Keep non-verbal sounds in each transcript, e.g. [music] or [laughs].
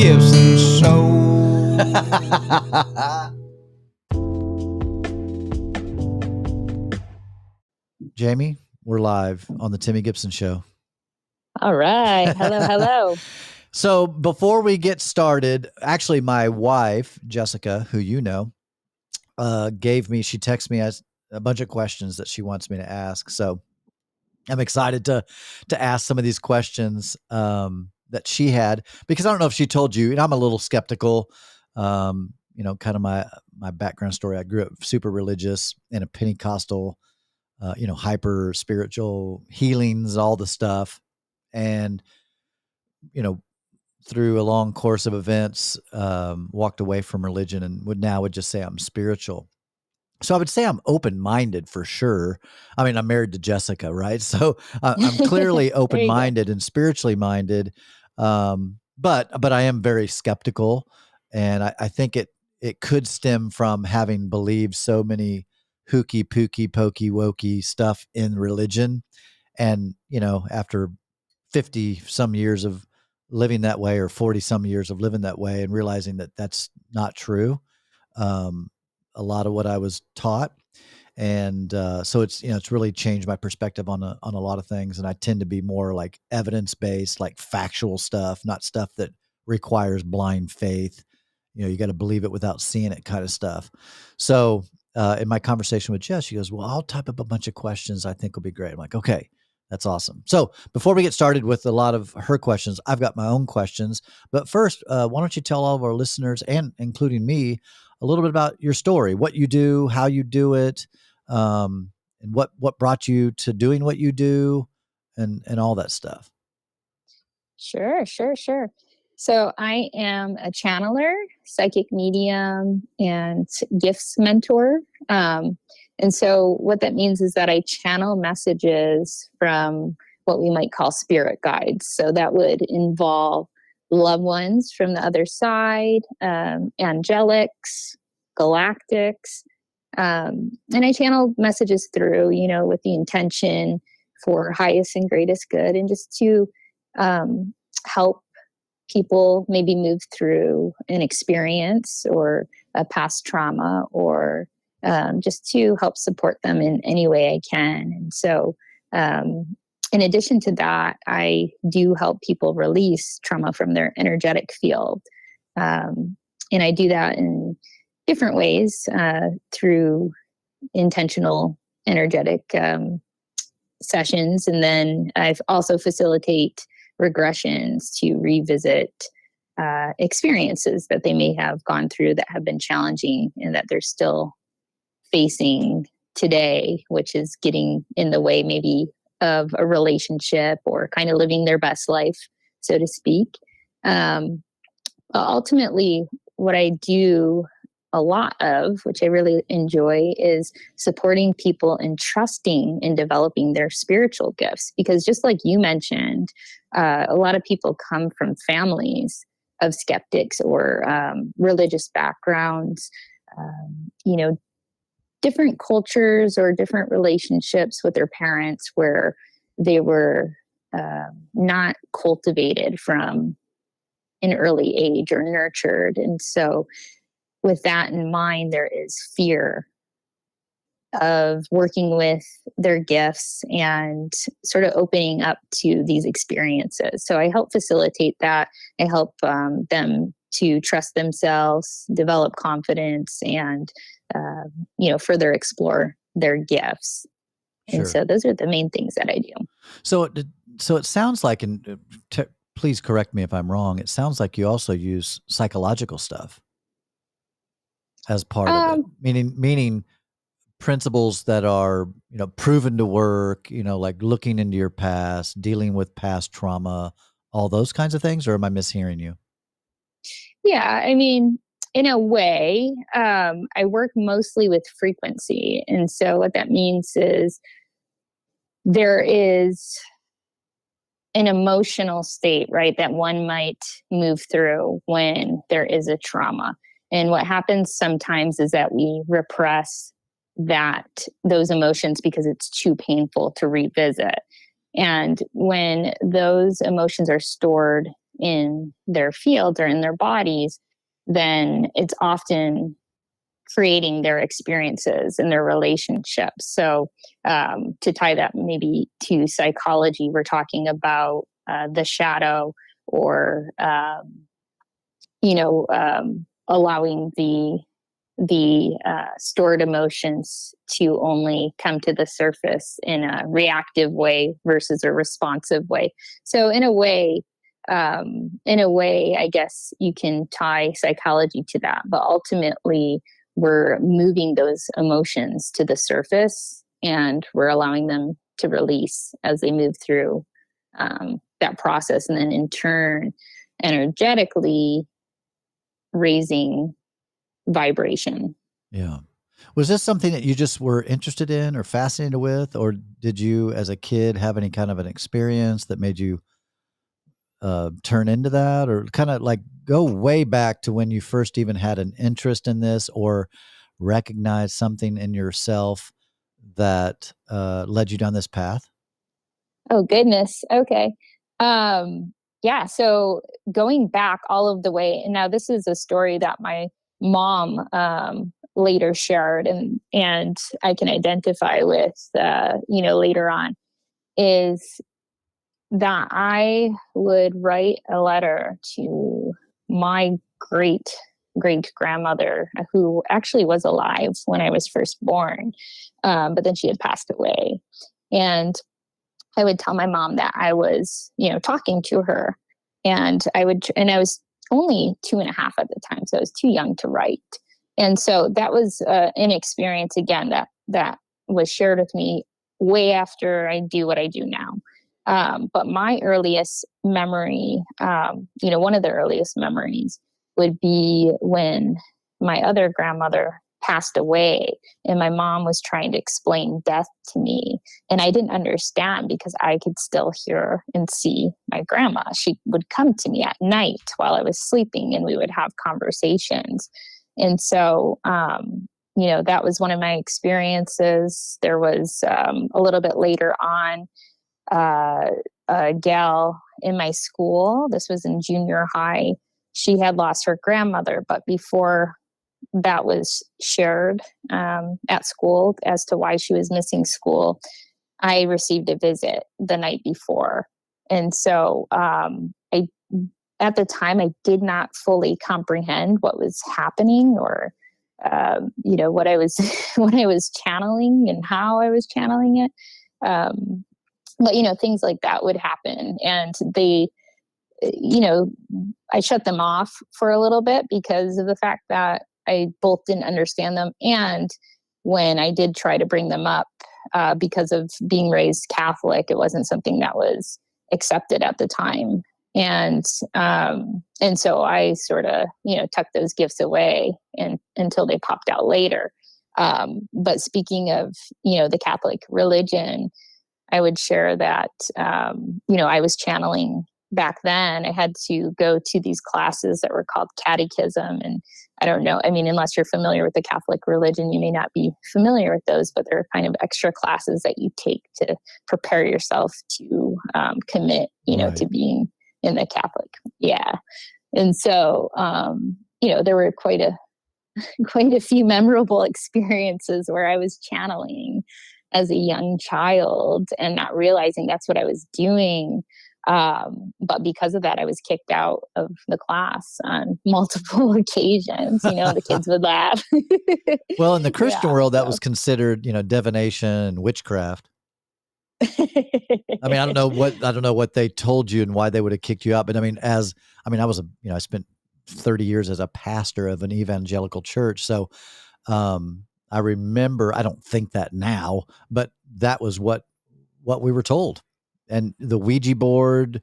Gibson Show. [laughs] Jamie, we're live on the Timmy Gibson Show. All right. Hello, hello. [laughs] So before we get started, actually, my wife Jessica, who you know, uh, gave me. She texted me as a bunch of questions that she wants me to ask. So I'm excited to to ask some of these questions um, that she had because I don't know if she told you. And I'm a little skeptical. Um, you know, kind of my my background story. I grew up super religious in a Pentecostal, uh, you know, hyper spiritual healings, all the stuff, and you know, through a long course of events, um, walked away from religion and would now would just say I'm spiritual. So I would say I'm open minded for sure. I mean, I'm married to Jessica, right? [laughs] So uh, I'm [laughs] clearly open minded and spiritually minded. Um, but but I am very skeptical, and I, I think it it could stem from having believed so many hooky pooky pokey wokey stuff in religion, and you know after fifty some years of living that way or 40 some years of living that way and realizing that that's not true um, a lot of what i was taught and uh, so it's you know it's really changed my perspective on a, on a lot of things and i tend to be more like evidence based like factual stuff not stuff that requires blind faith you know you got to believe it without seeing it kind of stuff so uh, in my conversation with jess she goes well i'll type up a bunch of questions i think will be great i'm like okay that's awesome. So before we get started with a lot of her questions, I've got my own questions. But first, uh, why don't you tell all of our listeners and including me a little bit about your story, what you do, how you do it, um, and what what brought you to doing what you do, and and all that stuff. Sure, sure, sure. So I am a channeler, psychic medium, and gifts mentor. Um, and so, what that means is that I channel messages from what we might call spirit guides. So, that would involve loved ones from the other side, um, angelics, galactics. Um, and I channel messages through, you know, with the intention for highest and greatest good and just to um, help people maybe move through an experience or a past trauma or um, just to help support them in any way I can. And so, um, in addition to that, I do help people release trauma from their energetic field. Um, and I do that in different ways uh, through intentional energetic um, sessions. And then I also facilitate regressions to revisit uh, experiences that they may have gone through that have been challenging and that they're still facing today, which is getting in the way maybe of a relationship or kind of living their best life, so to speak. Um, ultimately, what I do a lot of, which I really enjoy, is supporting people and trusting in developing their spiritual gifts. Because just like you mentioned, uh, a lot of people come from families of skeptics or um, religious backgrounds. Um, you know, different cultures or different relationships with their parents where they were uh, not cultivated from an early age or nurtured. And so, with that in mind, there is fear of working with their gifts and sort of opening up to these experiences. So, I help facilitate that. I help um, them to trust themselves, develop confidence, and uh, you know further explore their gifts. Sure. And so those are the main things that I do. So, it, so it sounds like, and uh, please correct me if I'm wrong. It sounds like you also use psychological stuff as part um, of it, um meaning meaning principles that are you know proven to work. You know, like looking into your past, dealing with past trauma, all those kinds of things. Or am I mishearing you? Yeah, I mean, in a way, um, I work mostly with frequency. And so what that means is there is an emotional state, right, that one might move through when there is a trauma. And what happens sometimes is that we repress that those emotions because it's too painful to revisit. And when those emotions are stored in their fields or in their bodies, then it's often creating their experiences and their relationships. So, um, to tie that maybe to psychology, we're talking about uh, the shadow or, um, you know, um, allowing the the uh, stored emotions to only come to the surface in a reactive way versus a responsive way. So, in a way, um, in a way, I guess you can tie psychology to that, but ultimately, we're moving those emotions to the surface and we're allowing them to release as they move through um, that process, and then in turn, energetically raising vibration. Yeah. Was this something that you just were interested in or fascinated with, or did you, as a kid, have any kind of an experience that made you uh, turn into that, or kind of like go way back to when you first even had an interest in this, or recognize something in yourself that uh, led you down this path? Oh goodness. Okay. Um, yeah. So going back all of the way, and now this is a story that my mom um, later shared and and I can identify with uh, you know later on is that I would write a letter to my great great grandmother who actually was alive when I was first born, um, but then she had passed away, and I would tell my mom that I was you know talking to her, and I would and I was only two and a half at the time, so I was too young to write. And so that was uh, an experience again that that was shared with me way after I do what I do now. Um, but my earliest memory, um, you know, one of the earliest memories would be when my other grandmother passed away and my mom was trying to explain death to me and i didn't understand because i could still hear and see my grandma. She would come to me at night while i was sleeping and we would have conversations. And so um, you know that was one of my experiences. There was um, a little bit later on uh, a gal in my school this was in junior high she had lost her grandmother but before that was shared um, at school as to why she was missing school, I received a visit the night before. And so um, I, at the time, I did not fully comprehend what was happening or, um, you know, what I was, [laughs] what I was channeling and how I was channeling it. Um, but you know, things like that would happen, and they, you know, I shut them off for a little bit because of the fact that I both didn't understand them. And when I did try to bring them up, uh, because of being raised Catholic, it wasn't something that was accepted at the time. And um, and so I sort of you know tucked those gifts away and until they popped out later. Um, but speaking of you know the Catholic religion, I would share that um, you know I was channeling back then. I had to go to these classes that were called catechism and I don't know. I mean, unless you're familiar with the Catholic religion, you may not be familiar with those, but they're kind of extra classes that you take to prepare yourself to um, commit, you know, right. to being in the Catholic. Yeah. And so, um, you know, there were quite a, [laughs] quite a few memorable experiences where I was channeling as a young child and not realizing that's what I was doing um, but because of that, I was kicked out of the class on [laughs] multiple occasions. You know, the kids would laugh. [laughs] well, in the Christian yeah, world, that so. was considered, you know, divination and witchcraft. I mean, I don't know [laughs] what I don't know what they told you and why they would have kicked you out, but I mean, as I mean, I was a you know, I spent 30 years as a pastor of an evangelical church, so um, I remember. I don't think that now, but that was what what we were told and the Ouija board,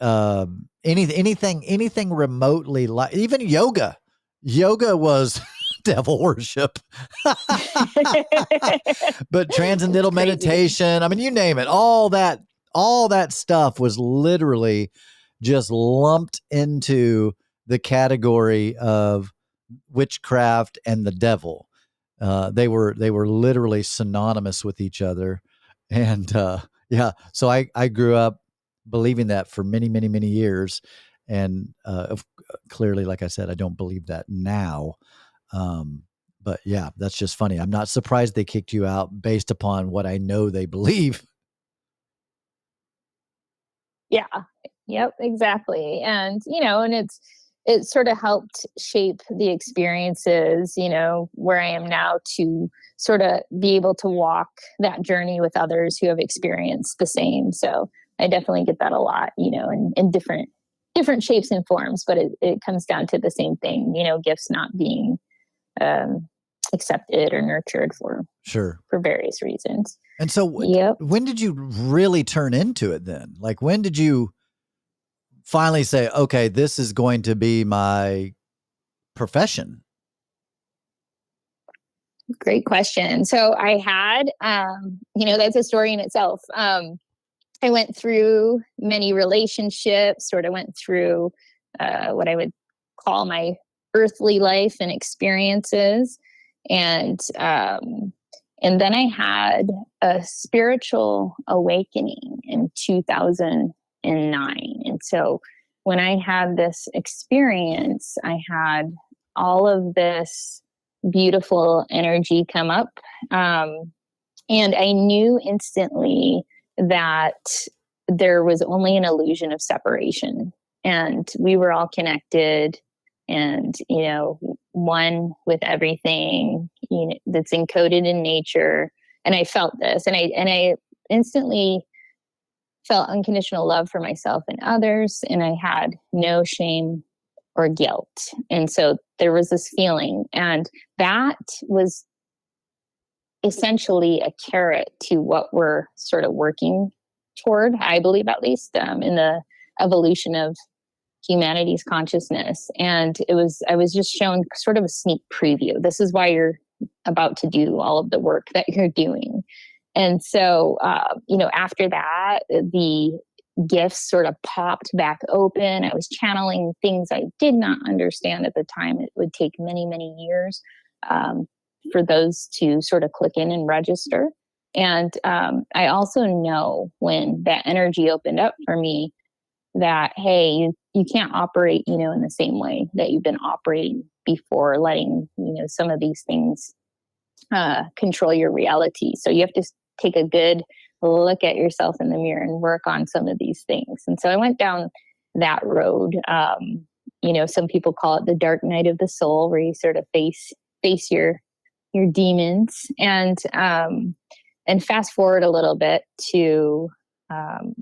uh, anything, anything, anything remotely like even yoga. Yoga was [laughs] devil worship, [laughs] but [laughs] transcendental meditation. I mean, you name it. All that, all that stuff was literally just lumped into the category of witchcraft and the devil. Uh, they were they were literally synonymous with each other, and uh, yeah. So I, I grew up believing that for many, many, many years. and uh, clearly, like I said, I don't believe that now. Um, but yeah, that's just funny. I'm not surprised they kicked you out based upon what I know they [laughs] believe. Yeah. Yep, exactly. And, you know, and it's, it sort of helped shape the experiences, you know, where I am now to sort of be able to walk that journey with others who have experienced the same. So I definitely get that a lot, you know, in, in different different shapes and forms, but it, it comes down to the same thing, you know, gifts not being um, accepted or nurtured for sure for various reasons. And so, yep. when did you really turn into it then? Like, when did you finally say, okay, this is going to be my profession? Great question. So I had, um, you know, that's a story in itself. Um, I went through many relationships, sort of went through uh, what I would call my earthly life and experiences, and um, and then I had a spiritual awakening in 2000 and nine. And so when I had this experience, I had all of this beautiful energy come up. Um, and I knew instantly that there was only an illusion of separation and we were all connected and you know one with everything you know, that's encoded in nature and i felt this and i and i instantly felt unconditional love for myself and others, and I had no shame or guilt. And so there was this feeling, and that was essentially a carrot to what we're sort of working toward, I believe, at least um, in the evolution of humanity's consciousness. And it was, I was just shown sort of a sneak preview. This is why you're about to do all of the work that you're doing. And so, uh, you know, after that, the gifts sort of popped back open. I was channeling things I did not understand at the time. It would take many, many years um, for those to sort of click in and register. And um, I also know when that energy opened up for me that, hey, you, you can't operate, you know, in the same way that you've been operating before, letting, you know, some of these things uh, control your reality. So you have to take a good look at yourself in the mirror and work on some of these things. And so I went down that road. Um, you know, some people call it the dark night of the soul, where you sort of face face your your demons. And um, and fast forward a little bit to um,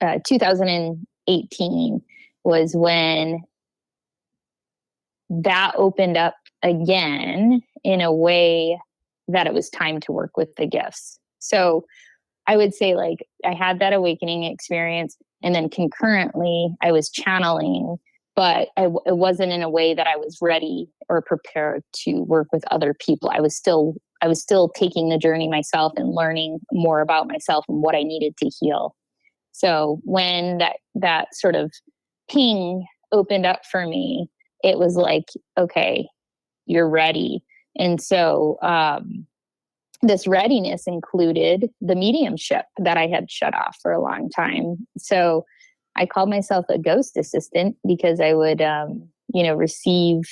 uh, 2018 was when that opened up again in a way that it was time to work with the gifts. So I would say, like, I had that awakening experience, and then concurrently, I was channeling, but I, it wasn't in a way that I was ready or prepared to work with other people. I was still I was still taking the journey myself and learning more about myself and what I needed to heal. So when that that sort of ping opened up for me, it was like, okay, you're ready. And so um, this readiness included the mediumship that I had shut off for a long time. So I called myself a ghost assistant because I would, um, you know, receive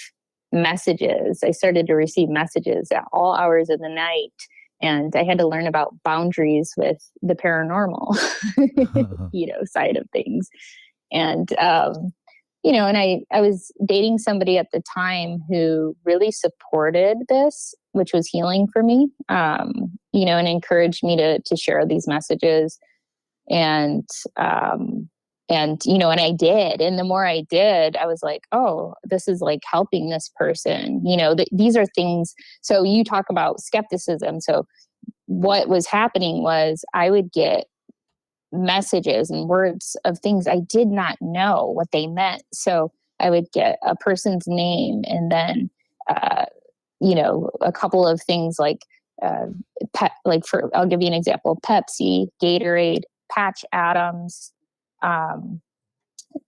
messages. I started to receive messages at all hours of the night. And I had to learn about boundaries with the paranormal, [laughs] [laughs] you know, side of things. And um, you know, and I, I was dating somebody at the time who really supported this, which was healing for me, um, you know, and encouraged me to, to share these messages. And, um, and, you know, and I did. And the more I did, I was like, oh, this is like helping this person. You know, th- these are things. So you talk about skepticism. So what was happening was I would get messages and words of things I did not know what they meant. So I would get a person's name and then, uh, you know, a couple of things like, uh, pet, like for, I'll give you an example Pepsi, Gatorade, Patch Adams, um,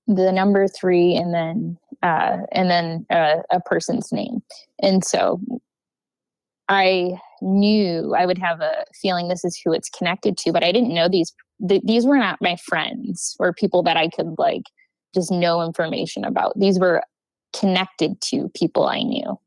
the number three, and then, uh, and then uh, a person's name. And so I knew I would have a feeling this is who it's connected to, but I didn't know these th- these were not my friends or people that I could like just know information about. These were connected to people I knew.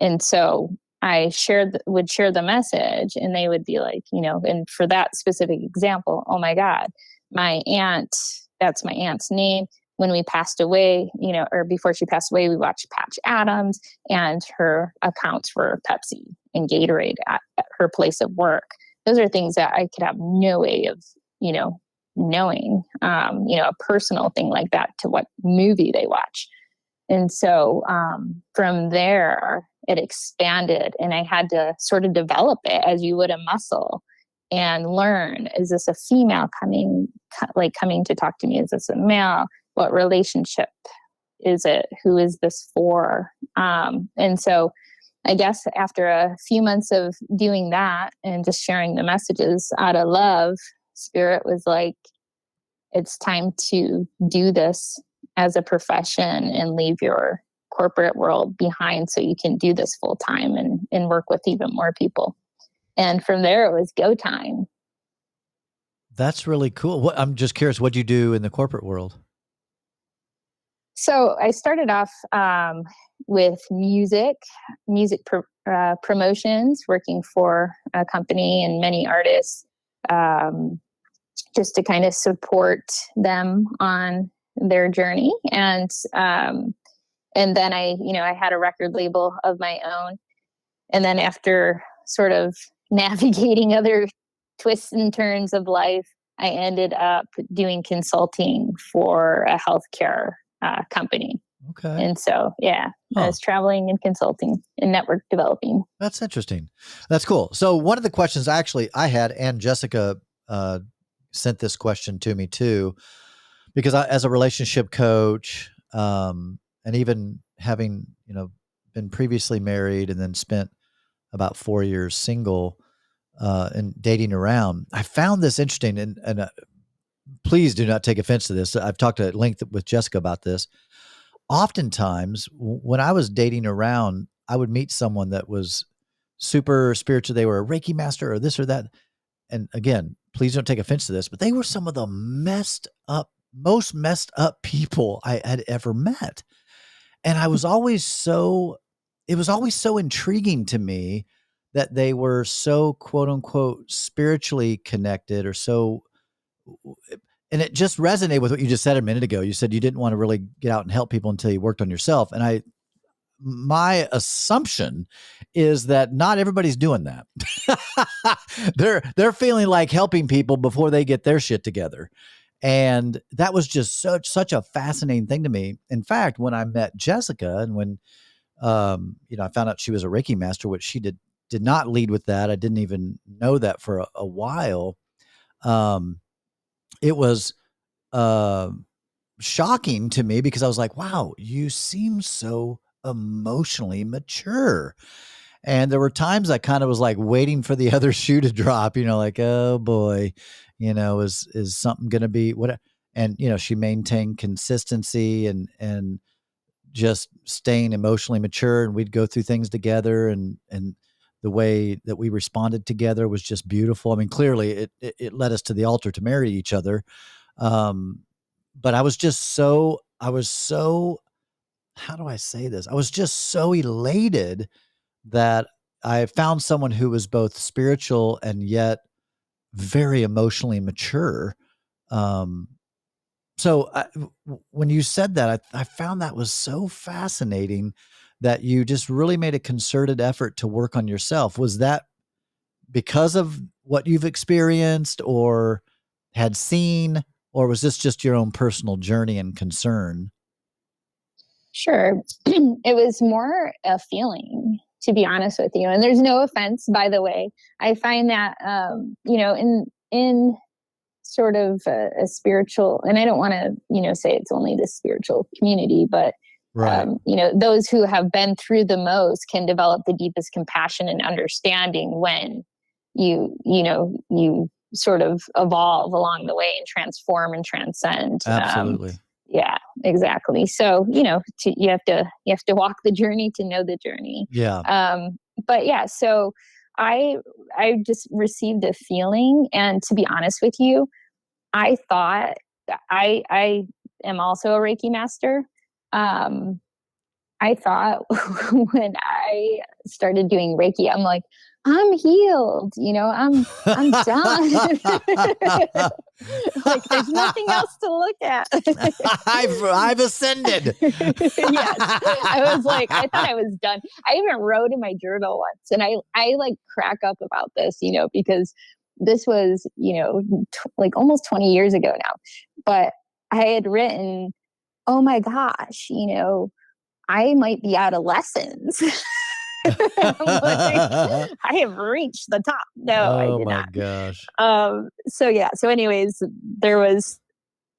And so I shared would share the message and they would be like, you know, and for that specific example, oh my God, my aunt, that's my aunt's name. When we passed away, you know, or before she passed away, we watched Patch Adams and her accounts for Pepsi and Gatorade at, at her place of work. Those are things that I could have no way of, you know, knowing, um, you know, a personal thing like that to what movie they watch. And so um, from there, it expanded, and I had to sort of develop it as you would a muscle and learn is this a female coming like coming to talk to me is this a male what relationship is it who is this for um, and so i guess after a few months of doing that and just sharing the messages out of love spirit was like it's time to do this as a profession and leave your corporate world behind so you can do this full time and, and work with even more people. And from there, it was go time. That's really cool. What, I'm just curious, what do you do in the corporate world? So I started off um, with music, music uh, promotions, working for a company and many artists, um, just to kind of support them on their journey. And um, and then i you know i had a record label of my own. And then after sort of [laughs] navigating other twists and turns of life i ended up doing consulting for a healthcare uh, company okay and so yeah huh. i was traveling and consulting and network developing that's interesting that's cool so one of the questions actually i had and jessica uh, sent this question to me too because I, as a relationship coach, um, and even having you know been previously married and then spent about four years single uh, and dating around, I found this interesting. And, and uh, please do not take offense to this. I've talked at length with Jessica about this. Oftentimes, when I was dating around, I would meet someone that was super spiritual. They were a Reiki master or this or that. And again, please don't take offense to this, but they were some of the messed up most messed up [laughs] people I had ever met. And I was always so, it was always so intriguing to me that they were so quote unquote spiritually connected or so, and it just resonated with what you just said a minute ago. You said you didn't want to really get out and help people until you worked on yourself. And I, my assumption is that not everybody's doing that. [laughs] they're they're feeling like helping people before they get their shit together and that was just such such a fascinating thing to me in fact when i met jessica and when um, you know i found out she was a reiki master which she did did not lead with that i didn't even know that for a, a while um, it was uh, shocking to me because i was like wow you seem so emotionally mature. And there were times I kind of was like waiting for the [laughs] other shoe to drop, you know, like, oh boy, you know is is something going to be what and you know she maintained consistency and and just staying emotionally mature and we'd go through things together and and the way that we responded together was just beautiful i mean clearly it it, it led us to the altar to marry each other um but i was just so i was so how do i say this i was just so elated that i found someone who was both spiritual and yet very emotionally mature. Um, so I, when you said that, I, I found that was so fascinating that you just really made a concerted effort to work on yourself. Was that because of what you've experienced or had seen, or was this just your own personal journey and concern? Sure. [clears throat] it was more a feeling to be honest with you and there's no offense by the way i find that um you know in in sort of a, a spiritual and i don't want to you know say it's only the spiritual community but right. um, you know those who have been through the most can develop the deepest compassion and understanding when you you know you sort of evolve along the way and transform and transcend um, absolutely um, yeah exactly so you know to, you have to you have to walk the journey to know the journey yeah um but yeah so i i just received a feeling and to be honest with you i thought i i am also a Reiki master. Um, I thought [laughs] when I started doing Reiki, I'm like, I'm healed, you know, I'm I'm done. [laughs] like there's nothing else to look at. [laughs] I've I've ascended. yes. I was like, I thought I was done. I even wrote in my journal once and I I like crack up about this, you know, because this was, you know, t- like almost 20 years ago now. But I had written, oh my gosh, you know, I might be out of lessons. [laughs] like, [laughs] I have reached the top. No, oh I did my not. gosh. Um, so yeah, so anyways, there was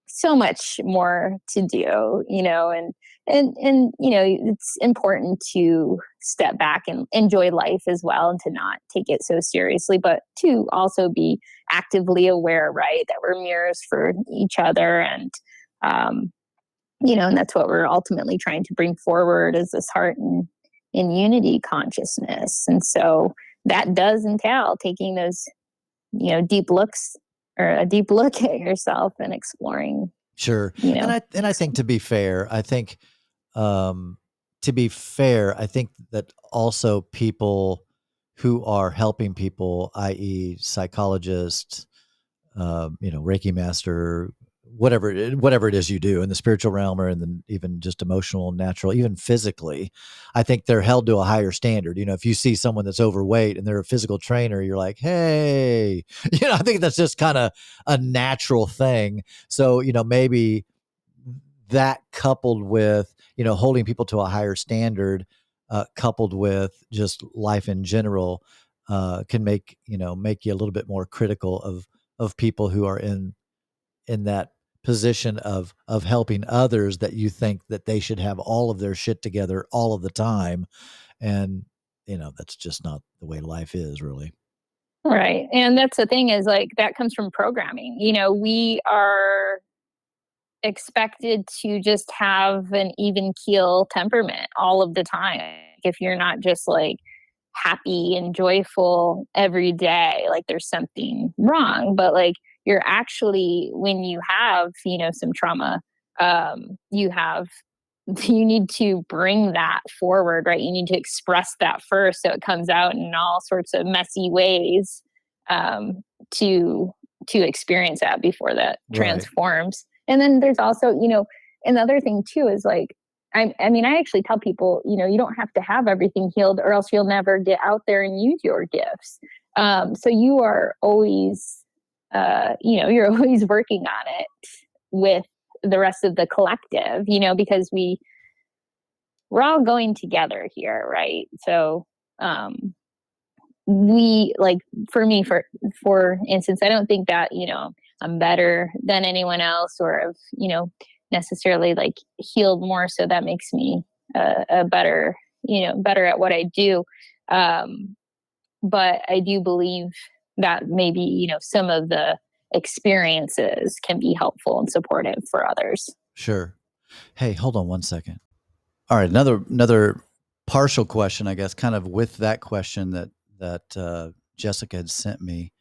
so much more to do, you know, and and and you know, it's important to step back and enjoy life as well and to not take it so seriously, but to also be actively aware, right, that we're mirrors for each other and um, you know, and that's what we're ultimately trying to bring forward is this heart and in unity consciousness. And so that does entail taking those, you know, deep looks or a deep [laughs] look at yourself and exploring. Sure. You know, and I and I think to be fair, I think um to be fair, I think that also people who are helping people, i.e., psychologists, uh, you know, Reiki master, whatever whatever it is you do in the spiritual realm or in the even just emotional natural even physically i think they're held to a higher standard. You know if you see someone that's overweight and they're a physical trainer you're like hey. [laughs] You know i think that's just kind of a natural thing. So you know maybe that coupled with you know holding people to a higher standard uh, coupled with just life in general uh, can make you know make you a little bit more critical of of people who are in in that position of of helping others that you think that they should have all of their shit together all of the time and you know that's just not the way life is really right. And that's the thing is like that comes from programming. You know, we are expected to just have an even keel temperament all of the time. If you're not just like happy and joyful every day, like there's something wrong. But like you're actually when you have you know some trauma um, you have [laughs] you need to bring that forward right? You need to express that first so it comes out in all sorts of messy ways um, to to experience that before that Right. transforms. And then there's also you know another thing too is like I, I mean i actually tell people you know you don't have to have everything healed or else you'll never get out there and use your gifts. Um, so you are always uh, you know, [laughs] you're always working on it with the rest of the collective, you know, because we we're all going together here, right? So um we like for me for for instance, I don't think that, you know, I'm better than anyone else or have, you know, necessarily like healed more so that makes me a, a better, you know, better at what I do. Um but I do believe that maybe you know some of the experiences can be helpful and supportive for others Sure. Hey, hold on one second. All right, another another partial question, I guess, kind of with that question that that uh, Jessica had sent me.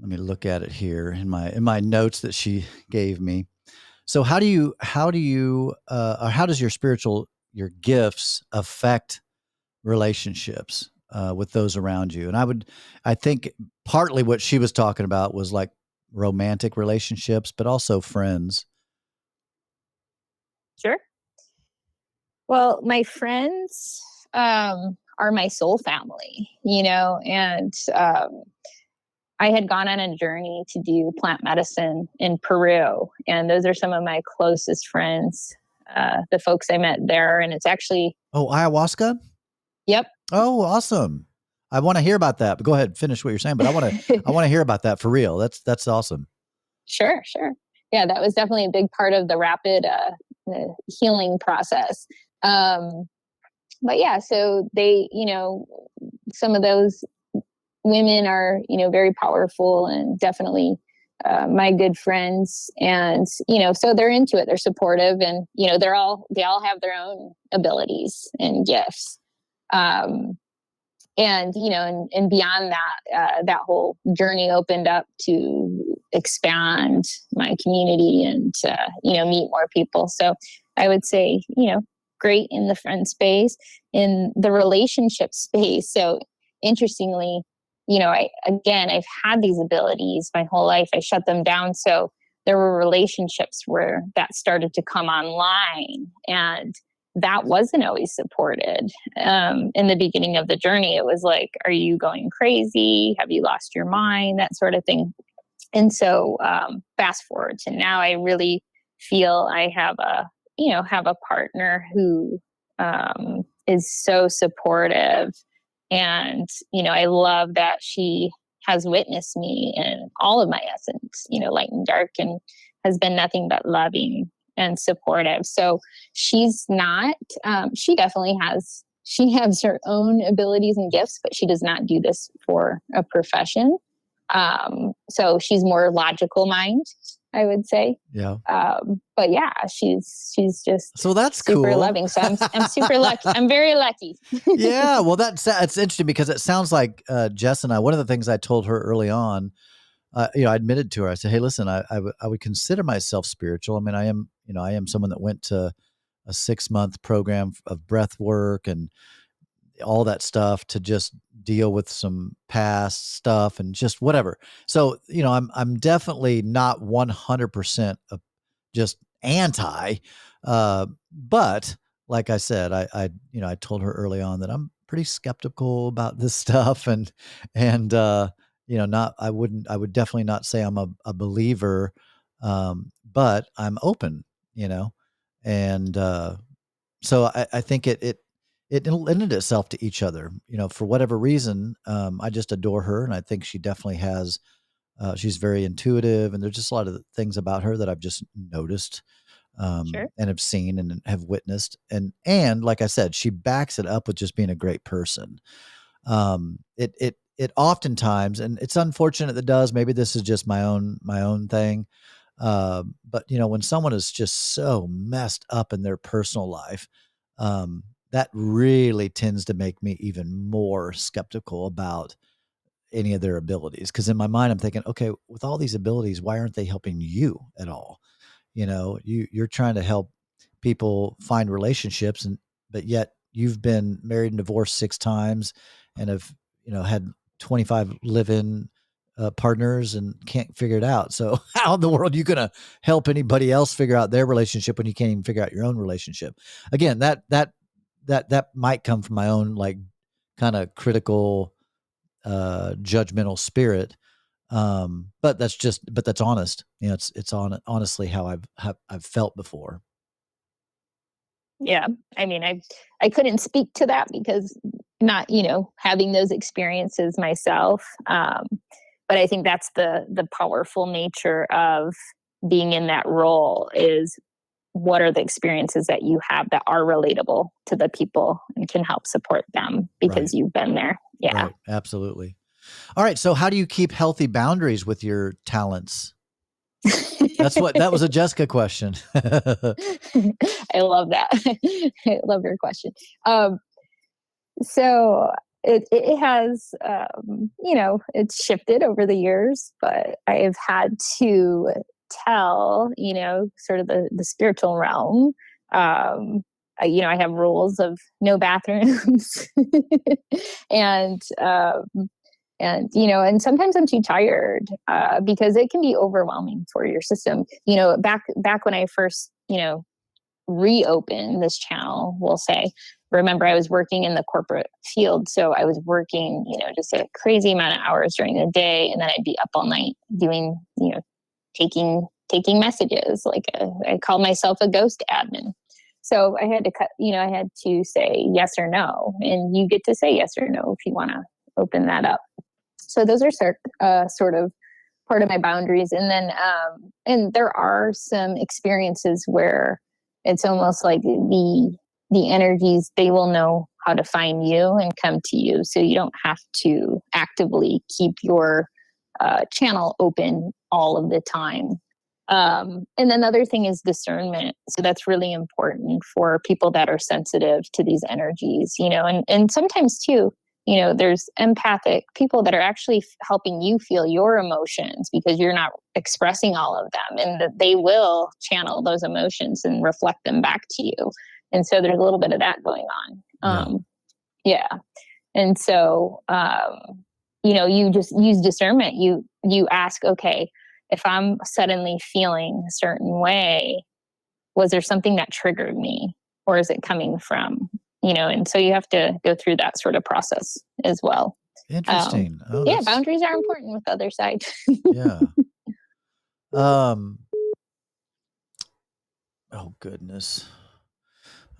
Let me look at it here in my in my notes that she [laughs] gave me. So, how do you how do you uh, or how does your spiritual your gifts affect relationships uh, with those around you? And I would, I think, partly what she was talking about was like romantic relationships, but also friends. sure well my friends um are my soul family you know and um I had gone on a journey to do plant medicine in Peru, and those are some of my closest friends, uh, the folks I met there. And it's actually, Oh, ayahuasca. yep, Oh, awesome. I want to hear about that. But go ahead, finish what you're saying. But I want to I want to hear about that for real. That's that's awesome. [laughs] Sure, sure. Yeah, that was definitely a big part of the rapid uh, healing process. Um, but yeah, so they, you know, some of those women are, you know, very powerful and definitely uh, my good friends. And you know, so they're into it. They're supportive, and you know, they're all they all have their own abilities and gifts. Um, and you know, and, and beyond that, uh, that whole journey opened up to expand my community and uh, you know meet more people. So i would say you know great in the friend space in the relationship space. So interestingly you know i again i've had these abilities my whole life. I shut them down. So there were relationships where that started to come online. And that wasn't always supported um, in the beginning of the journey. It was like, are you going crazy? Have you lost your mind? That sort of thing. And so, um, fast forward to now, I really feel I have a, you know, have a partner who um, is so supportive. And, you know, I love that she has witnessed me in all of my essence, you know, light and dark, and has been nothing but loving and supportive. So she's not, um, she definitely has, she has her own abilities and gifts, but she does not do this for a profession. Um, so she's more logical mind, I would say. Yeah. Um, but yeah, she's she's just so that's super cool. loving. So I'm I'm super lucky. I'm very lucky. [laughs] yeah. Well, that's that's interesting because it sounds like uh, Jess and I. One of the things I told her early on uh, you know, I admitted to her. I said, "Hey, listen, I, I, w- I would consider myself spiritual. I mean, I am, you know, I am someone that went to a six month program of breath work and all that stuff to just deal with some past stuff and just whatever. So, you know, I'm I'm definitely not 100% just anti, uh, but like I said, I, I, you know, I told her early on that I'm pretty skeptical about this [laughs] stuff and and uh, you know, not I wouldn't I would definitely not say I'm a, a believer, um, but I'm open, you know, and uh, so I, I think it it it lended itself to each other, you know, for whatever reason. Um, I just adore her, and I think she definitely has. Uh, she's very intuitive, and there's just a lot of things about her that I've just noticed um, sure. and have seen and have witnessed. And and like I said, she backs it up with just being a great person. Um, it it it oftentimes, and it's unfortunate that does. Maybe this is just my own my own thing. Uh, but you know, when someone is just so messed up in their personal life, um, that really tends to make me even more skeptical about any of their abilities. Because in my mind, I'm thinking, okay, with all these abilities, why aren't they helping you at all? You know, you you're trying to help people find relationships, and but yet you've been married and divorced six times and have you know had 25 live-in uh, partners and can't figure it out. So [laughs] how in the world are you going to help anybody else figure out their relationship when you can't even figure out your own relationship? Again, that that that that might come from my own like kind of critical uh judgmental spirit um but that's just but that's honest you know it's it's on honestly how i've have, i've felt before yeah i mean i i couldn't speak to that because not you know having those experiences myself um, but i think that's the the powerful nature of being in that role is what are the experiences that you have that are relatable to the people and can help support them because right. you've been there yeah right. absolutely all right so how do you keep healthy boundaries with your talents that's what that was a Jessica question. [laughs] [laughs] I love that. [laughs] I love your question. Um, so it, it has um, you know it's shifted over the years but i've had to tell you know sort of the, the spiritual realm um, you know i have rules of no bathrooms [laughs] and um, and you know and sometimes i'm too tired uh, because it can be overwhelming for your system. You know back back when i first you know reopened this channel we'll say remember I was working in the corporate field. So I was working, you know, just a crazy amount of hours during the day. And then I'd be up all night doing, you know, taking, taking messages. Like a, uh, I called myself a ghost admin. So I had to cut, you know, I had to say yes or no. And you get to say yes or no if you want to open that up. So those are sort, uh, sort of part of my boundaries. And then, um, and there are some experiences where it's almost like the the energies they will know how to find you and come to you. So you don't have to actively keep your uh, channel open all of the time. Um, and another thing is discernment. So that's really important for people that are sensitive to these energies you know and and sometimes too you know there's empathic people that are actually helping you feel your emotions because you're not expressing all of them and that they will channel those emotions and reflect them back to you and so there's a little bit of that going on. Um, yeah. and so um, you know you just use discernment. You you ask okay if i'm suddenly feeling a certain way was there something that triggered me? Or is it coming from you know and so you have to go through that sort of process as well. Interesting. Um, oh, yeah boundaries are important with the other side. Yeah. [laughs] Um oh goodness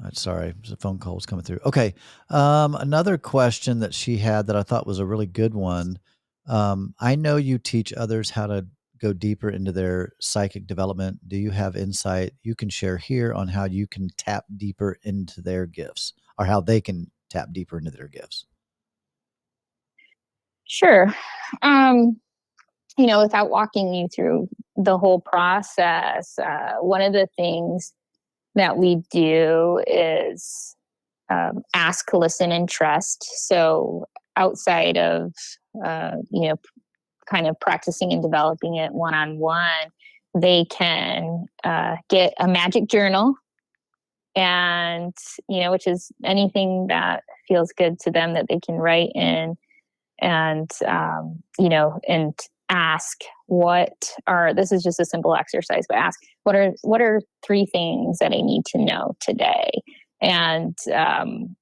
I'm sorry, the phone call was coming through. Okay, um, another question that she had that I thought was a really good one. Um, I know you teach others how to go deeper into their psychic development, do you have insight you can share here on how you can tap deeper into their gifts or how they can tap deeper into their gifts? Sure. Um, you know, without walking you through the whole process, uh, one of the things that we do is um, ask, listen, and trust. So outside of, uh, you know, kind of practicing and developing it one on one, they can uh, get a magic journal and you know which is anything that feels good to them that they can write in and um, you know and ask what are this is just a simple exercise but ask what are what are three things that i need to know today and um,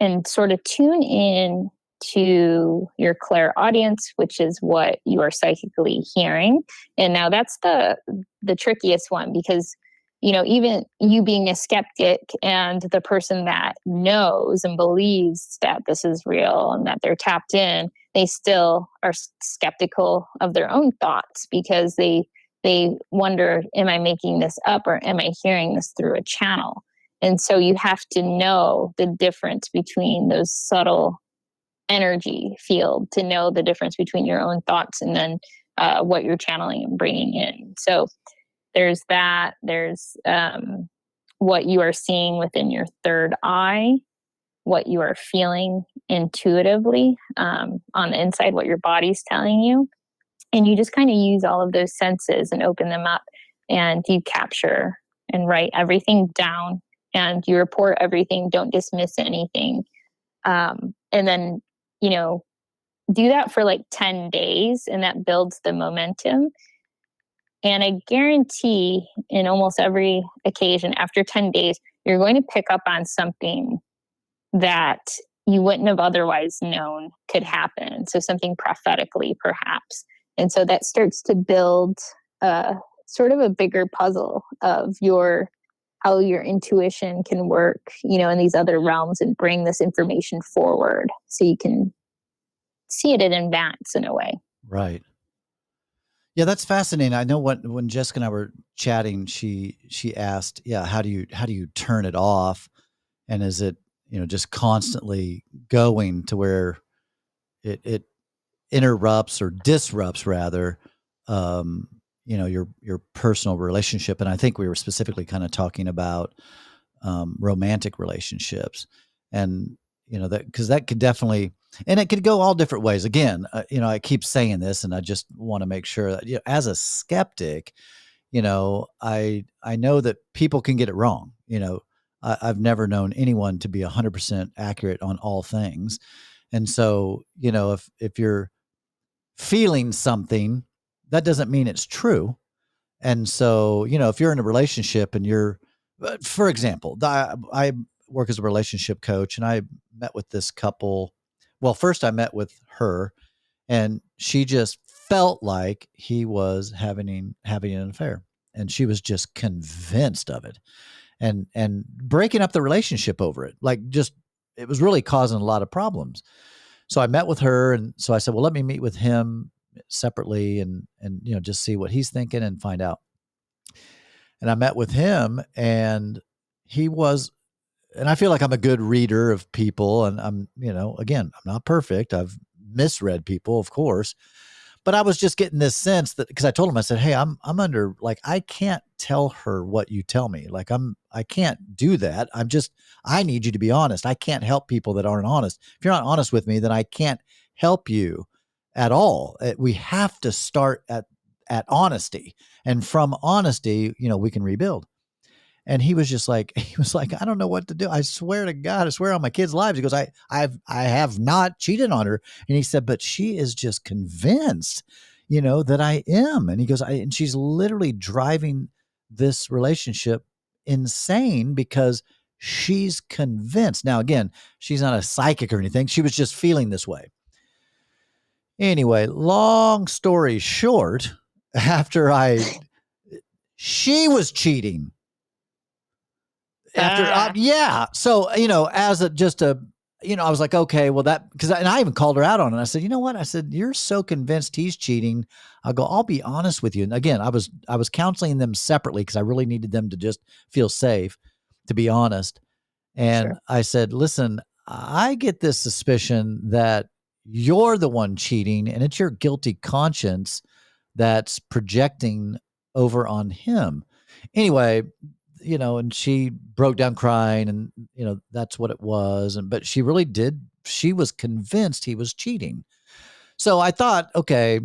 and sort of tune in to your clairaudience, which is what you are psychically hearing. And now that's the the trickiest one because you know even you being a skeptic and the person that knows and believes that this is real and that they're tapped in they still are skeptical of their own thoughts because they they wonder am i making this up or am i hearing this through a channel and so you have to know the difference between those subtle energy field to know the difference between your own thoughts and then uh, what you're channeling and bringing in. So there's that. There's um, what you are seeing within your third eye, what you are feeling intuitively um, on the inside, what your body's telling you. And you just kind of use all of those senses and open them up and you capture and write everything down and you report everything. Don't dismiss anything. Um, and then you know, do that for like 10 days and that builds the momentum. And I guarantee in almost every occasion, after 10 days, you're going to pick up on something that you wouldn't have otherwise known could happen. So, something prophetically, perhaps. And so that starts to build a sort of a bigger puzzle of your how your intuition can work, you know, in these other realms and bring this information forward so you can see it in advance in a way. Right. Yeah, that's fascinating. I know what when Jessica and I were chatting, she she asked, "Yeah, how do you how do you turn it off? And is it you know just constantly going to where it it interrupts or disrupts rather um, you know your your personal relationship and i think we were specifically kind of talking about um, romantic relationships and you know that because that could definitely and it could go all different ways. Again uh, you know i keep saying this and i just want to make sure that you know, as a skeptic you know i i know that people can get it wrong you know I, i've never known anyone to be 100% accurate on all things and so you know if if you're feeling something that doesn't mean it's true. And so, you know, if you're in a relationship and you're, uh, for example, I, I work as a relationship coach and I met with this couple. Well, first I met with her and she just felt like he was having having an affair and she was just convinced of it and and breaking up the relationship over it like just it was really causing a lot of problems so i met with her and so i said well let me meet with him separately and and you know just see what he's thinking and find out. And I met with him and he was and I feel like I'm a good reader of people and I'm you know again I'm not perfect. I've misread people of course. but I was just getting this sense that because I told him, I said, Hey, I'm I'm under like I can't tell her what you tell me. Like I'm I can't do that. I'm just I need you to be honest. I can't help people that aren't honest. If you're not honest with me, then I can't help you at all. Eh, we have to start at at honesty. And from honesty, you know, we can rebuild. And he was just like, [laughs] he was like, I don't know what to do. I swear to God, I swear on my kids' lives. He goes, I, I've, I have not cheated on her. And he said, but she is just convinced, you know, that I am. And he goes, I, and she's literally driving this relationship insane because she's convinced. Now, again, she's not a psychic or anything. She was just feeling this way. Anyway, long story short, [laughs] after I, [laughs] she was cheating. After, uh, Ah. yeah. So, you know, as a just a, you know, I was like, okay, well, that, because, and I even called her out on it. I said, you know what? I said, you're so convinced he's cheating. I'll go, I'll be honest with you. And again, I was, I was counseling them separately because I really needed them to just feel safe, to be honest. And Sure. I said, listen, I get this suspicion that you're the one cheating and it's your guilty conscience that's projecting over on him. Anyway, you know, and she broke down crying and you know, that's what it was and but she really did she was convinced he was cheating. So I thought, okay,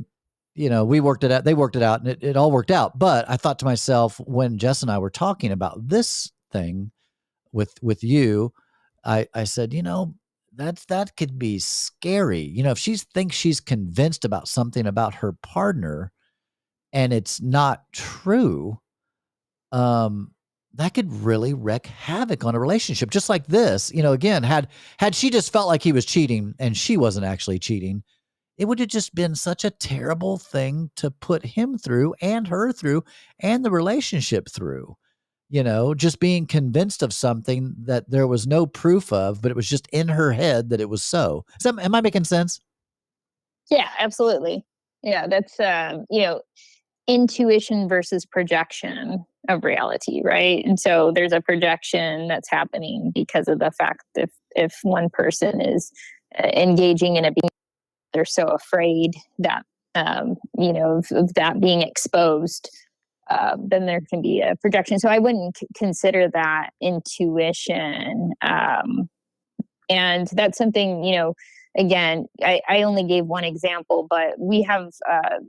you know, we worked it out, they worked it out and it, it all worked out. But I thought to myself when Jess and I were talking about this thing with with you, I I said, you know, that's that could be scary. You know, if she thinks she's convinced about something about her partner and it's not true, um, that could really wreak havoc on a relationship. Just like this, you know, again, had had she just felt like he was cheating and she wasn't actually cheating, it would have just been such a terrible thing to put him through and her through and the relationship through you know, just being convinced of something that there was no proof of, but it was just in her head that it was so. That, am I making sense? Yeah, absolutely. Yeah, that's um, you know, intuition versus projection of reality, right? And so there's a projection that's happening because of the fact if if one person is uh, engaging in a being, they're so afraid that um, you know of, of that being exposed. Uh, then there can be a projection. So I wouldn't c- consider that intuition. Um, and that's something you know again I, I only gave one example but we have uh,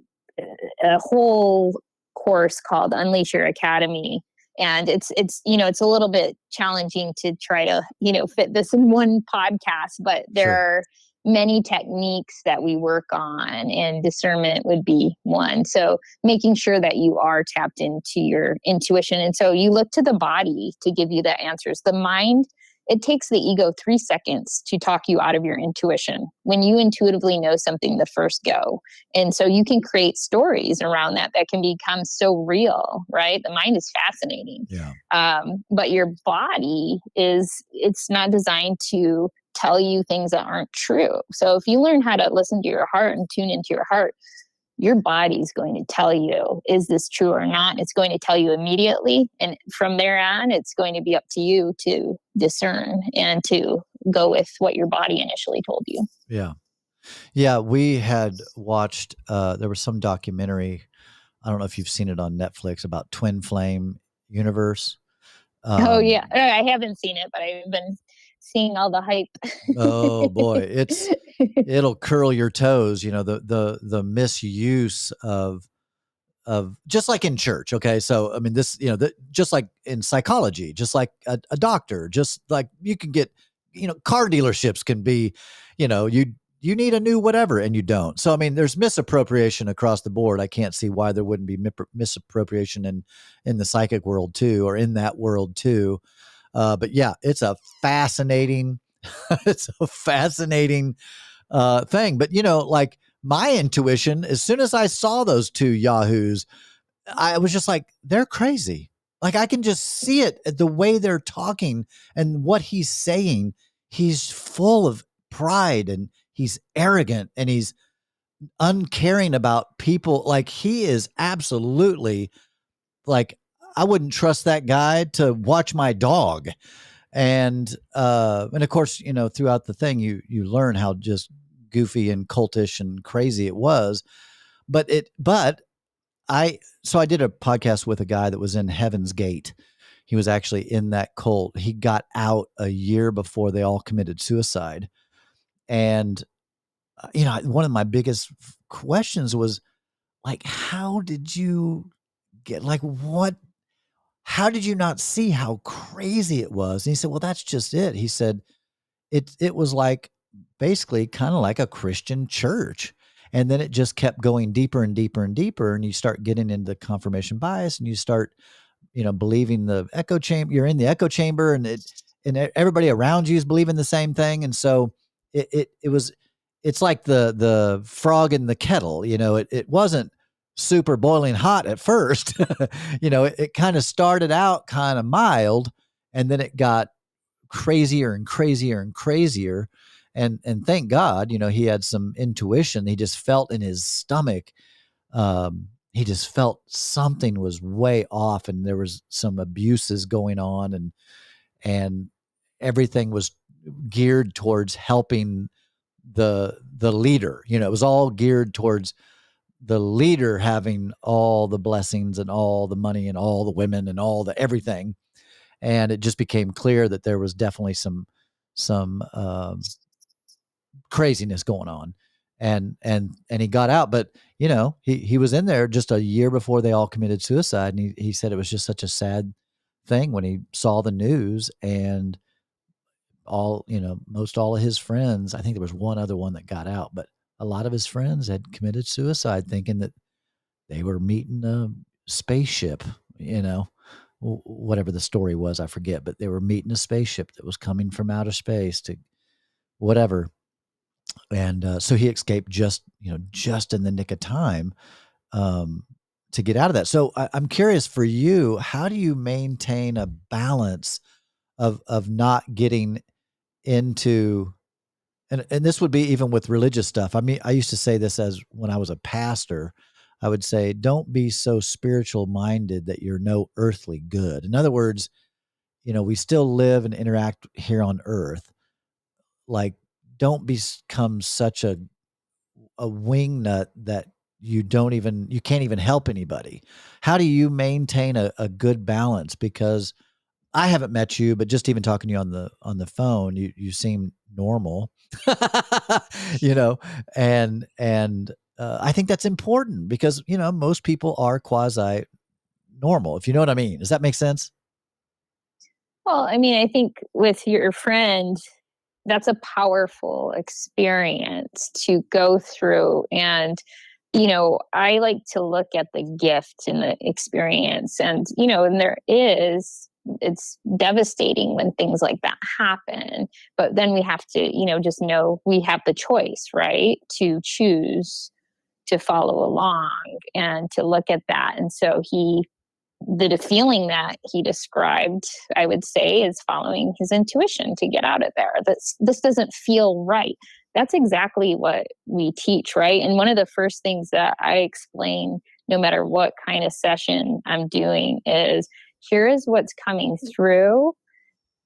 a whole course called unleash your academy. And it's it's you know it's a little bit challenging to try to you know fit this in one podcast but there Sure. are many techniques that we work on and discernment would be one. So making sure that you are tapped into your intuition. And so you look to the body to give you the answers. The mind it takes the ego three seconds to talk you out of your intuition when you intuitively know something the first go. And so you can create stories around that that can become so real right? The mind is fascinating. Yeah. um, but your body is it's not designed to tell you things that aren't true. So if you learn how to listen to your heart and tune into your heart your body's going to tell you is this true or not it's going to tell you immediately and from there on it's going to be up to you to discern and to go with what your body initially told you Yeah. Yeah. We had watched, uh, there was some documentary. I don't know if you've seen it on Netflix about Twin Flame Universe. oh Um, yeah Uh, i haven't seen it but i've been seeing all the hype. Oh boy. It's, [laughs] it'll curl your toes you know the the the misuse of of just like in church okay? So i mean this you know the, just like in psychology just like a, a doctor just like you can get you know car dealerships can be you know you you need a new whatever and you don't. So i mean there's misappropriation across the board. I can't see why there wouldn't be misappropriation in in the psychic world too or in that world too uh, but yeah it's a fascinating [laughs] it's a fascinating uh, thing. But you know, like my intuition, as soon as I saw those two yahoos, I was just like, they're crazy. Like I can just see it uh, the way they're talking and what he's saying. He's full of pride and he's arrogant and he's uncaring about people. Like he is absolutely like I wouldn't trust that guy to watch my dog. And uh and of course, you know, throughout the thing you you learn how just goofy and cultish and crazy it was. but it but I so I did a podcast with a guy that was in Heaven's Gate. He was actually in that cult. He got out a year before they all committed suicide. And uh, you know, one of my biggest questions was like how did you get like what how did you not see how crazy it was? And he said, "Well, that's just it." He said it it was like basically kind of like a Christian church and then it just kept going deeper and deeper and deeper and you start getting into confirmation bias and you start you know believing the echo chamber you're in the echo chamber and it and everybody around you is believing the same thing and so it it, it was it's like the the frog in the kettle you know it, it wasn't super boiling hot at first [laughs] you know it, it kind of started out kind of mild and then it got crazier and crazier and crazier and and thank God, you know, he had some intuition. He just felt in his stomach. Um, he just felt something was way off, and there was some abuses going on, and and everything was geared towards helping the the leader. You know, it was all geared towards the leader having all the blessings and all the money and all the women and all the everything. And it just became clear that there was definitely some some um, craziness going on. And and and he got out but you know he he was in there just a year before they all committed suicide and he, he said it was just such a sad thing when he saw the news and all you know most all of his friends i think there was one other one that got out but a lot of his friends had committed suicide thinking that they were meeting a spaceship you know whatever the story was i forget but they were meeting a spaceship that was coming from outer space to whatever and uh, so he escaped just you know just in the nick of time um, to get out of that. So I, I'm curious for you, how do you maintain a balance of of not getting into and and this would be even with religious stuff. I mean, I used to say this as when I was a pastor. I would say, don't be so spiritual minded that you're no earthly good. In other words, you know, we still live and interact here on earth. Like don't become such a a wingnut that you don't even you can't even help anybody how do you maintain a, a good balance because i haven't met you but just even talking to you on the on the phone you you seem normal. [laughs] You know and and uh, i think that's important because you know most people are quasi normal if you know what i mean. Does that make sense? Well i mean i think with your friend that's a powerful experience to go through and you know i like to look at the gift in the experience and you know and there is it's devastating when things like that happen but then we have to you know just know we have the choice right to choose to follow along and to look at that and so he the feeling that he described, I would say, is following his intuition to get out of there. This this doesn't feel right. That's exactly what we teach, right? And one of the first things that I explain, no matter what kind of session I'm doing, is here is what's coming through.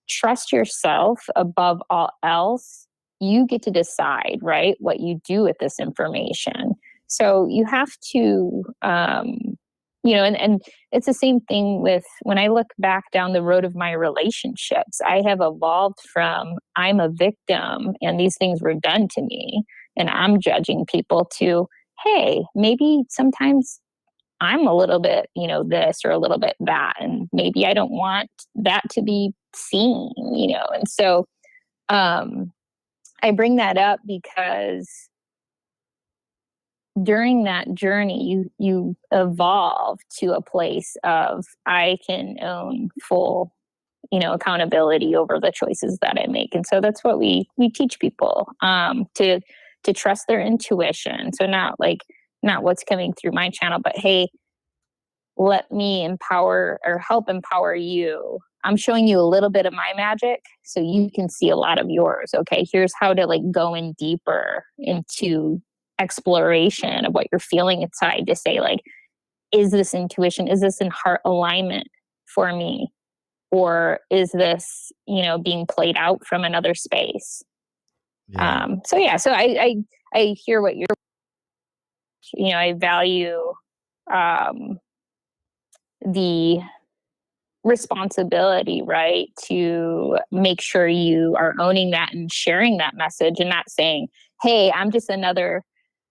Trust yourself above all else. You get to decide, right, what you do with this information. So you have to um, you know and, and it's the same thing with when i look back down the road of my relationships i have evolved from i'm a victim and these things were done to me and i'm judging people to hey maybe sometimes i'm a little bit you know this or a little bit that and maybe i don't want that to be seen you know and so um i bring that up because during that journey you you evolve to a place of i can own full you know accountability over the choices that i make. And so that's what we we teach people um to to trust their intuition. So not like not what's coming through my channel but hey let me empower or help empower you. I'm showing you a little bit of my magic so you can see a lot of yours okay? Here's how to like go in deeper into exploration of what you're feeling inside to say like is this intuition is this in heart alignment for me? Or is this you know being played out from another space? Yeah. um so yeah so I, I i hear what you're you know i value um, the responsibility right to make sure you are owning that and sharing that message and not saying hey i'm just another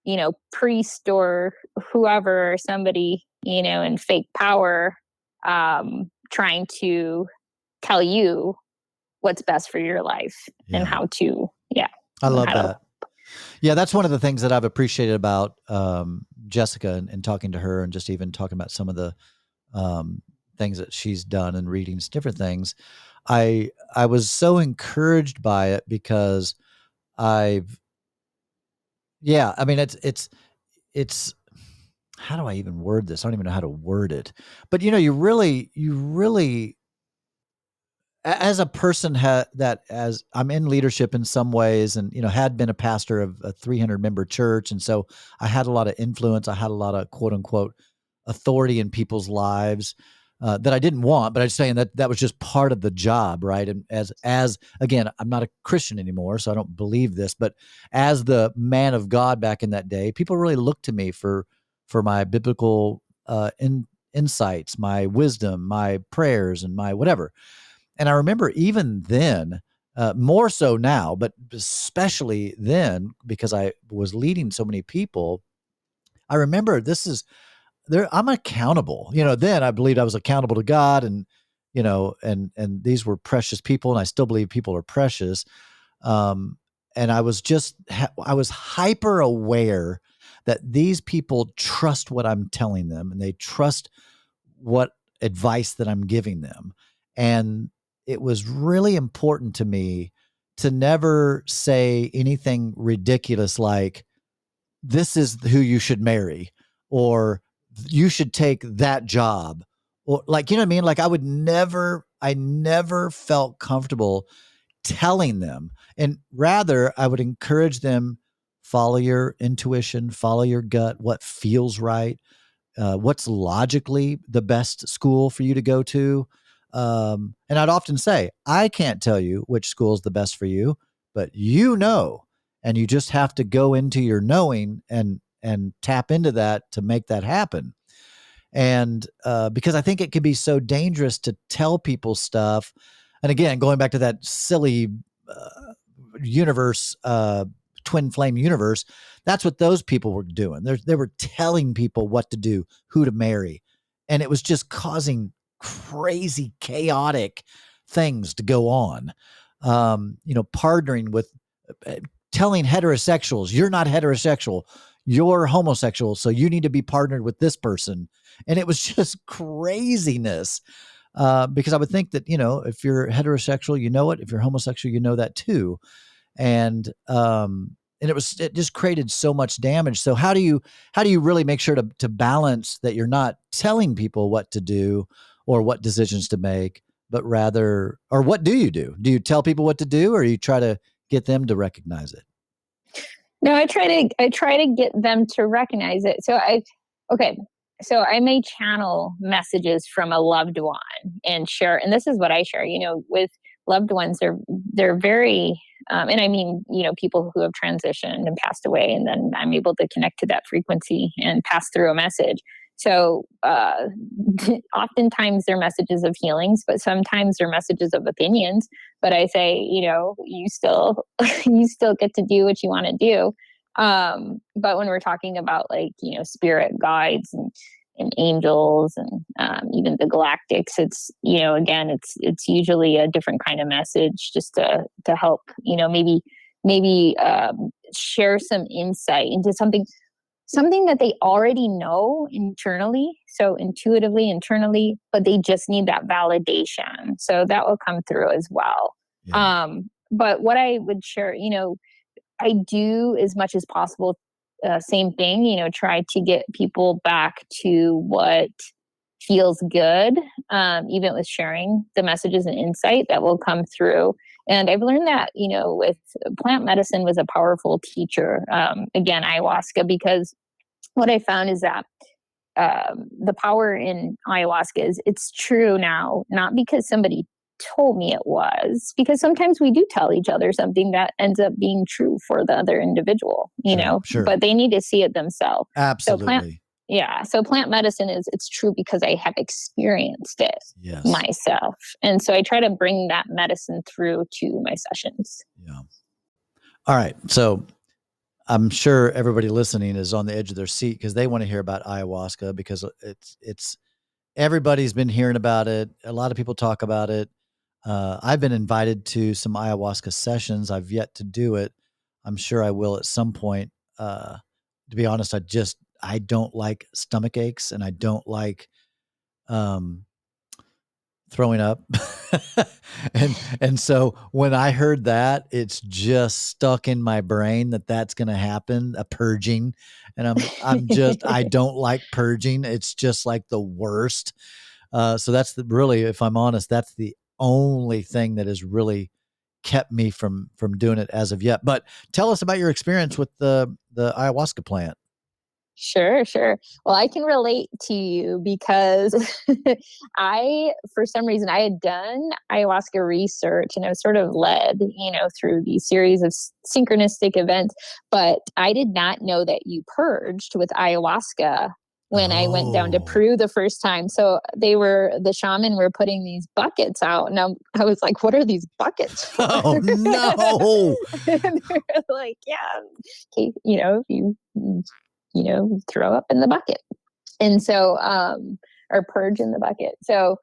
you know priest or whoever or somebody you know in fake power um trying to tell you what's best for your life yeah. and how to yeah i love that yeah that's one of the things that i've appreciated about um, jessica and, and, talking to her and just even talking about some of the um, things that she's done and readings different things. I i was so encouraged by it because i've yeah i mean it's it's it's how do i even word this? I don't even know how to word it. But you know you really you really as a person ha- that as I'm in leadership in some ways and you know had been a pastor of a 300 member church. And so I had a lot of influence. I had a lot of quote unquote authority in people's lives uh, that I didn't want but I'm saying that that was just part of the job right? And as as again I'm not a Christian anymore so I don't believe this but as the man of God back in that day people really looked to me for for my biblical uh, in, insights my wisdom my prayers and my whatever and I remember even then, uh, more so now, but especially then because I was leading so many people. I remember this is there. I'm accountable. You know, then I believed I was accountable to God, and you know, and and these were precious people, and I still believe people are precious. Um, and I was just I was hyper aware that these people trust what I'm telling them, and they trust what advice that I'm giving them, and it was really important to me to never say anything ridiculous like this is who you should marry or you should take that job or like you know what i mean? Like i would never i never felt comfortable telling them. And rather i would encourage them follow your intuition follow your gut what feels right uh, what's logically the best school for you to go to um, and I'd often say, I can't tell you which school is the best for you, but you know, and you just have to go into your knowing and and tap into that to make that happen. And uh, because I think it can be so dangerous to tell people stuff. And again, going back to that silly uh, universe, uh, twin flame universe, that's what those people were doing. They're, they were telling people what to do, who to marry. And it was just causing crazy, chaotic things to go on. Um, you know, partnering with, uh, telling heterosexuals, you're not heterosexual, you're homosexual, so you need to be partnered with this person. And it was [laughs] just craziness. Uh, because I would think that, you know, if you're heterosexual, you know it. If you're homosexual, you know that too. And, um, and it was it just created so much damage so how do you how do you really make sure to to balance that you're not telling people what to do or what decisions to make, but rather, or what do you do? Do you tell people what to do, or you try to get them to recognize it? No, I try to I try to get them to recognize it. So I okay, so I may channel messages from a loved one and share, and this is what I share. You know, with loved ones, they're they're very, um, and I mean, you know, people who have transitioned and passed away, and then I'm able to connect to that frequency and pass through a message. So uh, [laughs] oftentimes they're messages of healings, but sometimes they're messages of opinions. But I say, you know, you still [laughs] you still get to do what you want to do. Um, but when we're talking about like you know spirit guides and and angels and um, even the galactics it's you know again it's it's usually a different kind of message just to to help you know maybe maybe um, share some insight into something something that they already know internally, so intuitively, internally, but they just need that validation. So that will come through as well. Yeah. Um, but what I would share, you know, I do as much as possible, uh, same thing, you know, try to get people back to what feels good, um, even with sharing the messages and insight that will come through. And I've learned that, you know, with plant medicine was a powerful teacher. Um, again, ayahuasca, because what I found is that um, the power in ayahuasca is it's true now, not because somebody told me it was because sometimes we do tell each other something that ends up being true for the other individual you Sure, know sure. but they need to see it themselves Absolutely. Yeah so plant medicine is it's true because i have experienced it yes. myself and so i try to bring that medicine through to my sessions Yeah. All right. So I'm sure everybody listening is on the edge of their seat because they want to hear about ayahuasca because it's it's everybody's been hearing about it. A lot of people talk about it. Uh, I've been invited to some ayahuasca sessions. I've yet to do it. I'm sure I will at some point. Uh, to be honest, I just I don't like stomach aches and I don't like um, throwing up. [laughs] and and so when I heard that, it's just stuck in my brain that that's going to happen, a purging. And I'm I'm just [laughs] I don't like purging. It's just like the worst. Uh, so that's the, really, if I'm honest, that's the only thing that has really kept me from from doing it as of yet. But tell us about your experience with the the ayahuasca plant. Sure, sure. Well, I can relate to you because [laughs] I, for some reason, I had done ayahuasca research and I was sort of led, you know, through these series of synchronistic events, but I did not know that you purged with ayahuasca when I went down to Oh. Peru the first time. So they were, the shaman were putting these buckets out and I'm, I was like, what are these buckets [laughs] for? Oh no! [laughs] and they're like, yeah, okay, you know, if you mm, you know throw up in the bucket, and so um, or purge in the bucket. So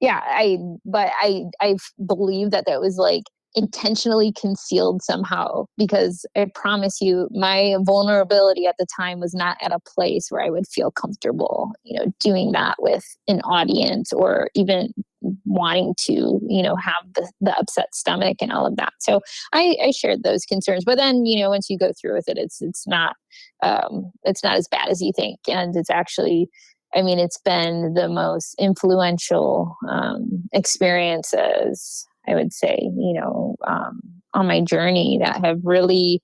yeah, I but I I believe that that was like intentionally concealed somehow because I promise you my vulnerability at the time was not at a place where I would feel comfortable, you know, doing that with an audience or even wanting to, you know, have the, the upset stomach and all of that. So I, I shared those concerns. But then, you know, once you go through with it, it's it's not um it's not as bad as you think. And it's actually I mean, it's been the most influential um, experiences, I would say, you know, um, on my journey that have really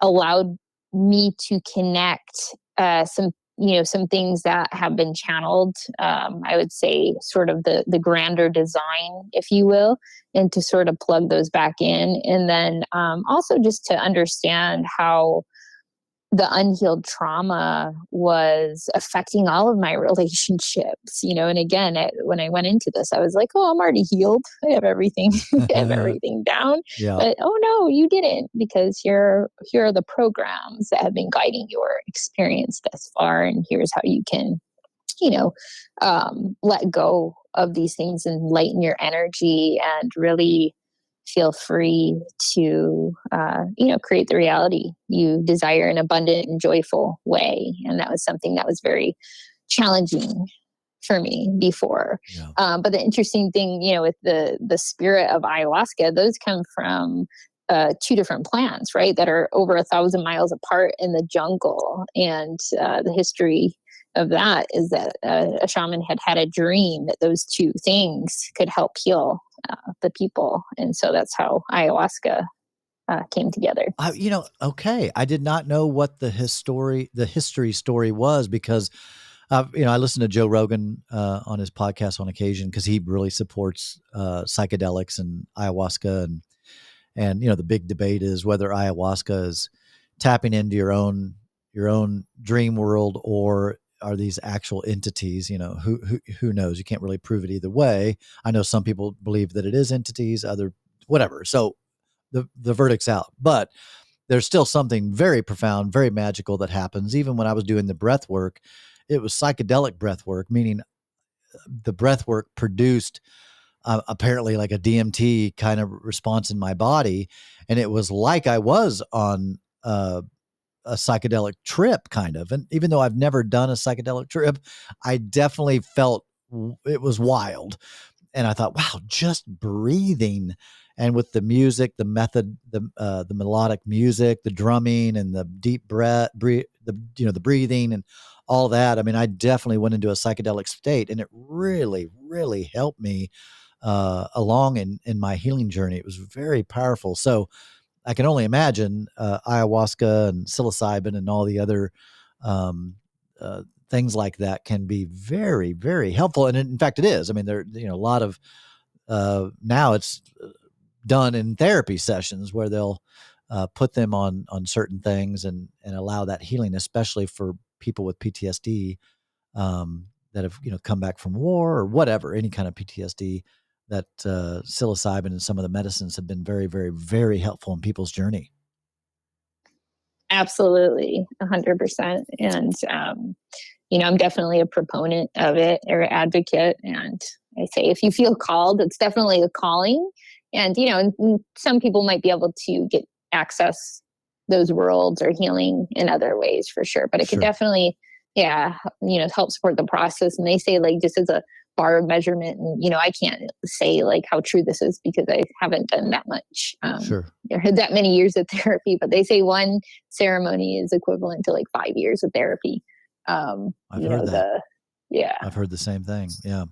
allowed me to connect uh, some, you know, some things that have been channeled. Um, I would say, sort of the the grander design, if you will, and to sort of plug those back in, and then um, also just to understand how the unhealed trauma was affecting all of my [laughs] relationships you know and again when i went into this i was like oh i'm already healed [laughs] i have everything [laughs] I have everything down Yeah. but oh no you didn't because here here are the programs that have been guiding your experience thus far and here's how you can you know um, let go of these things and lighten your energy and really feel free to uh, you know create the reality you desire in an abundant and joyful way. And that was something that was very challenging for me before. Yeah. um, but the interesting thing you know with the the spirit of ayahuasca those come from uh, two different plants right that are over a thousand miles apart in the jungle. And uh, the history of that is that uh, a shaman had had a dream that those two things could help heal uh, the people and so that's how ayahuasca uh, came together I, you know, okay. I did not know what the history, the history story was because, uh, you know, I listen to Joe Rogan uh, on his podcast on occasion because he really supports uh, psychedelics and ayahuasca and and you know the big debate is whether ayahuasca is tapping into your own your own dream world or are these actual entities you know who who who knows? You can't really prove it either way. I know some people believe that it is entities other whatever. So the the verdict's out. But there's still something very profound very magical that happens. Even when i was doing the breath work it was psychedelic breath work meaning uh, the breath work produced uh, apparently like a DMT kind of response in my body, and it was like I was on uh, a psychedelic trip, kind of. And even though I've never done a psychedelic trip, I definitely felt it was wild. And I thought, wow, just breathing, and with the music, the method, the uh, the melodic music, the drumming, and the deep breath, the you know the breathing, and all that. I mean, I definitely went into a psychedelic state, and it really, really helped me uh, along in in my healing journey. It was very powerful. So I can only imagine uh, ayahuasca and psilocybin and all the other um, uh, things like that can be very very helpful. And in fact, it is. I mean, there you know a lot of uh, now it's uh, done in therapy sessions where they'll uh, put them on on certain things and and allow that healing, especially for people with PTSD um, that have you know come back from war or whatever, any kind of PTSD. That uh, psilocybin and some of the medicines have been very, very, very helpful in people's journey. Absolutely, a hundred percent. And um, you know, I'm definitely a proponent of it or advocate. And I say, if you feel called, it's definitely a calling. And you know, some people might be able to get access those worlds or healing in other ways for sure. But it sure. could definitely, yeah, you know, help support the process. And they say like just as a bar of measurement, and you know, I can't say like how true this is because I haven't done that much, um, sure, or had that many years of [laughs] therapy. But they say one ceremony is equivalent to like five years of therapy. Um, I've heard know, that. The, yeah, I've heard the same thing. Yeah.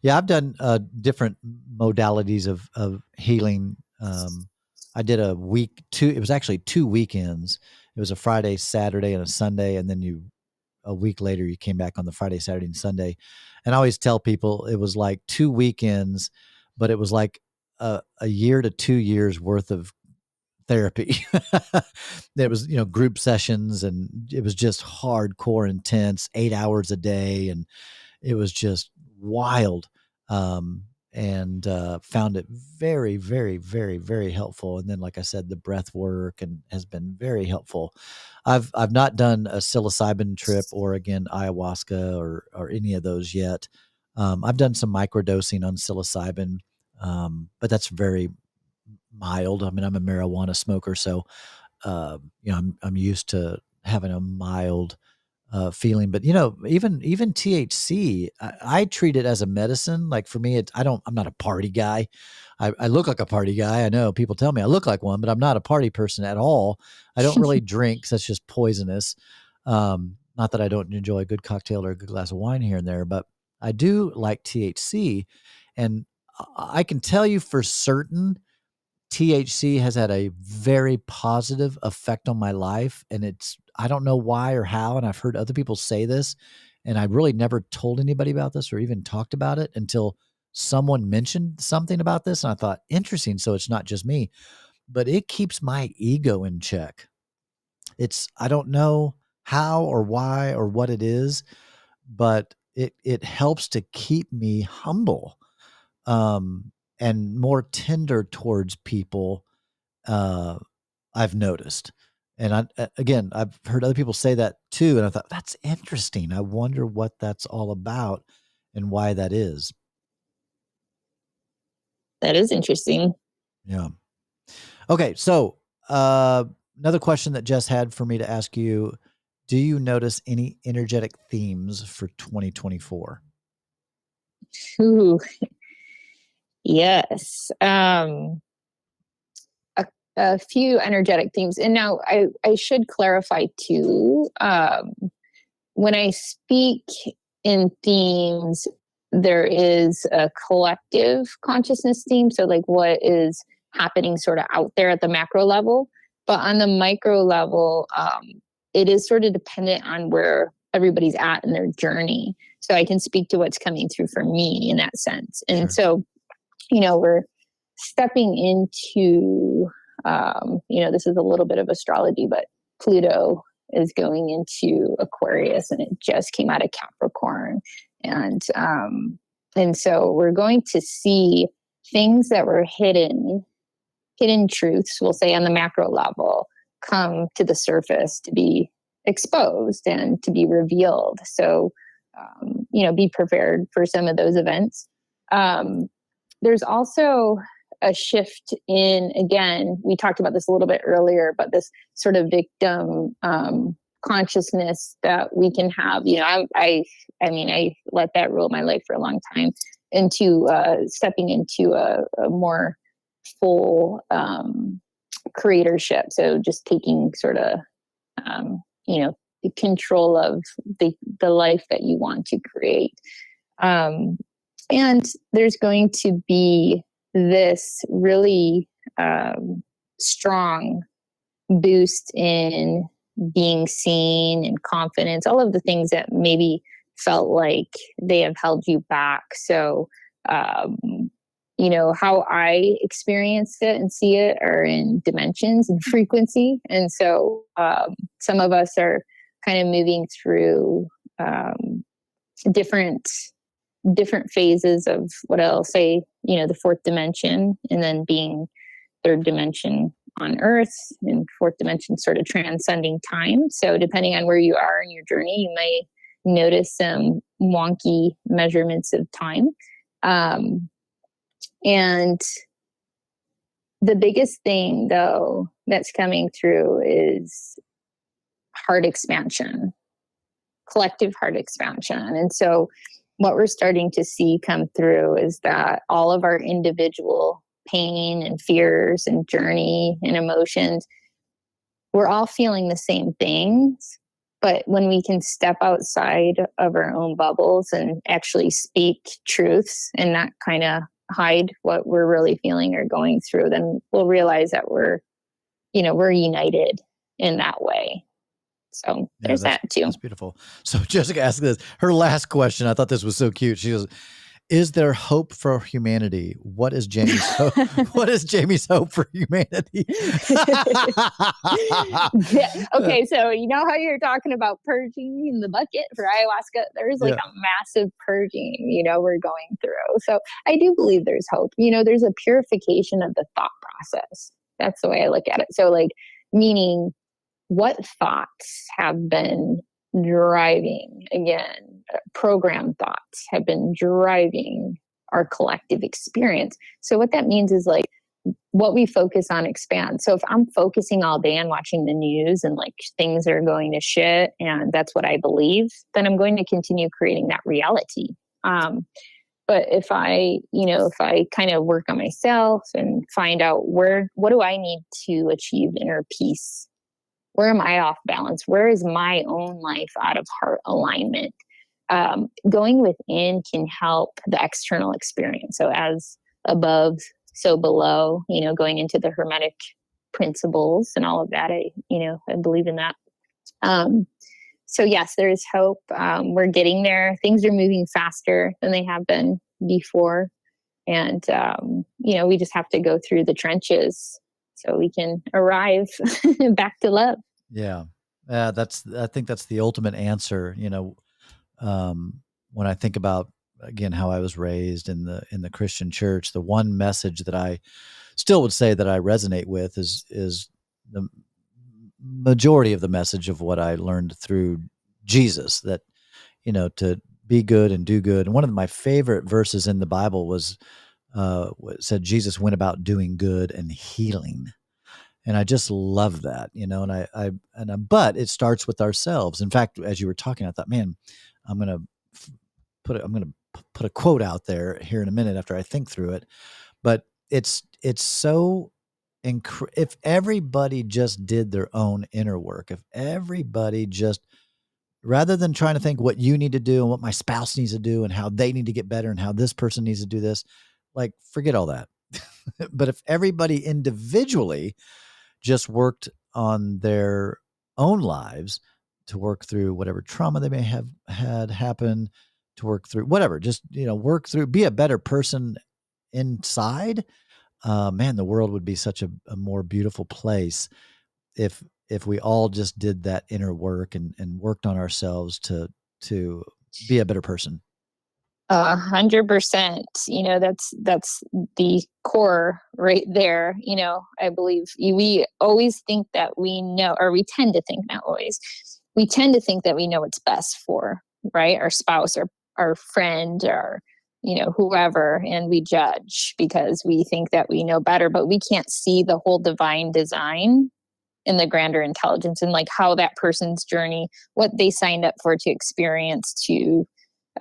Yeah, I've done uh, different modalities of of healing. Um, I did a week two. It was actually two weekends. It was a Friday, Saturday, and a Sunday, and then you a week later you came back on the Friday, Saturday, and Sunday. And I always tell people it was like two weekends, but it was like a, a year to two years worth of therapy. [laughs] it was you know group sessions, and it was just hardcore, intense, eight hours a day, and it was just wild. Um, and uh, found it very, very, very, very helpful. And then, like I said, the breath work and has been very helpful. I've I've not done a psilocybin trip or again ayahuasca or or any of those yet. Um, I've done some microdosing on psilocybin, um, but that's very mild. I mean, I'm a marijuana smoker, so uh, you know I'm I'm used to having a mild uh, feeling. But you know, even even THC, I, I, treat it as a medicine. Like for me, it I don't. I'm not a party guy. I, I, look like a party guy. I know people tell me I look like one, but I'm not a party person at all. I don't really [laughs] drink. that's just poisonous. Um, not that I don't enjoy a good cocktail or a good glass of wine here and there, but I do like THC, and I can tell you for certain. THC has had a very positive effect on my life, and it's I don't know why or how, and I've heard other people say this, and I really never told anybody about this or even talked about it until someone mentioned something about this, and I thought, interesting. So it's not just me, but it keeps my ego in check. It's I don't know how or why or what it is, but it it helps to keep me humble um, and more tender towards people. Uh, I've noticed. And I, again, I've heard other people say that too. And I thought, that's interesting. I wonder what that's all about and why that is. That is interesting. Yeah. Okay. So, uh, another question that Jess had for me to ask you Do you notice any energetic themes for 2024? Ooh, yes. Um, a few energetic themes. And now I, I should clarify too. Um, when I speak in themes, there is a collective consciousness theme. So, like, what is happening sort of out there at the macro level. But on the micro level, um, it is sort of dependent on where everybody's at in their journey. So, I can speak to what's coming through for me in that sense. And sure. so, you know, we're stepping into um, you know, this is a little bit of astrology, but Pluto is going into Aquarius and it just came out of Capricorn. And um, and so we're going to see things that were hidden, hidden truths, we'll say on the macro level, come to the surface to be exposed and to be revealed. So, um, you know, be prepared for some of those events. Um, there's also a shift in again we talked about this a little bit earlier but this sort of victim um, consciousness that we can have you know I, I i mean i let that rule my life for a long time into uh, stepping into a, a more full um, creatorship. So just taking sort of um, you know the control of the the life that you want to create. Um, and there's going to be this really um, strong boost in being seen and confidence, all of the things that maybe felt like they have held you back. So, um, you know how i experience it and see it are in dimensions and frequency and so um, some of us are kind of moving through um, different different phases of what i'll say you know the fourth dimension and then being third dimension on earth and fourth dimension sort of transcending time so depending on where you are in your journey you may notice some wonky measurements of time um, and the biggest thing, though, that's coming through is heart expansion, collective heart expansion. And so, what we're starting to see come through is that all of our individual pain and fears and journey and emotions, we're all feeling the same things. But when we can step outside of our own bubbles and actually speak truths and not kind of hide what we're really feeling or going through, then we'll realize that we're, you know, we're united in that way. So there's that too. That's beautiful. So [laughs] Jessica asked this. Her last question, I thought this was so cute. She goes, is there hope for humanity? What is Jamie's [laughs] hope? what is Jamie's hope for humanity? [laughs] yeah. Okay, so you know how you're talking about purging in the bucket for ayahuasca? There's like yeah. a massive purging, you know, we're going through. So I do believe there's hope. You know, there's a purification of the thought process. That's the way I look at it. So, like, meaning what thoughts have been driving again program thoughts have been driving our collective experience? So what that means is like what we focus on expands so if i'm focusing all day on watching the news and like things are going to shit and that's what i believe then i'm going to continue creating that reality. Um, but if i you know if i kind of work on myself and find out where what do i need to achieve inner peace where am I off balance? Where is my own life out of heart alignment? Um, going within can help the external experience. So, as above, so below, you know, going into the Hermetic principles and all of that. I, you know, I believe in that. Um, so, yes, there is hope. Um, we're getting there. Things are moving faster than they have been before. And, um, you know, we just have to go through the trenches so we can arrive [laughs] back to love. Yeah. Yeah, that's I think that's the ultimate answer, you know, um, when I think about again how I was raised in the in the Christian church, the one message that I still would say that I resonate with is is the majority of the message of what I learned through Jesus that you know to be good and do good. And one of my favorite verses in the Bible was uh, said Jesus went about doing good and healing. And I just love that, you know, and I, I, and I, but it starts with ourselves. In fact, as you were talking, I thought, man, I'm to put, it, I'm to put a quote out there here in a minute after I think through it. But it's, it's so inc- if everybody just did their own inner work, if everybody just, rather than trying to think what you need to do and what my spouse needs to do and how they need to get better and how this person needs to do this, like, forget all that. [laughs] but if everybody individually just worked on their own lives to work through whatever trauma they may have had happen, to work through whatever, just, you know, work through, be a better person inside, uh, man, the world would be such a, a more beautiful place if if we all just did that inner work and and worked on ourselves to to be a better person a hundred percent. You know, that's that's the core right there. You know, I believe we always think that we know, or we tend to think not always. We tend to think that we know what's best for right our spouse or our friend or you know whoever, and we judge because we think that we know better, but we can't see the whole divine design in the grander intelligence and like how that person's journey, what they signed up for to experience to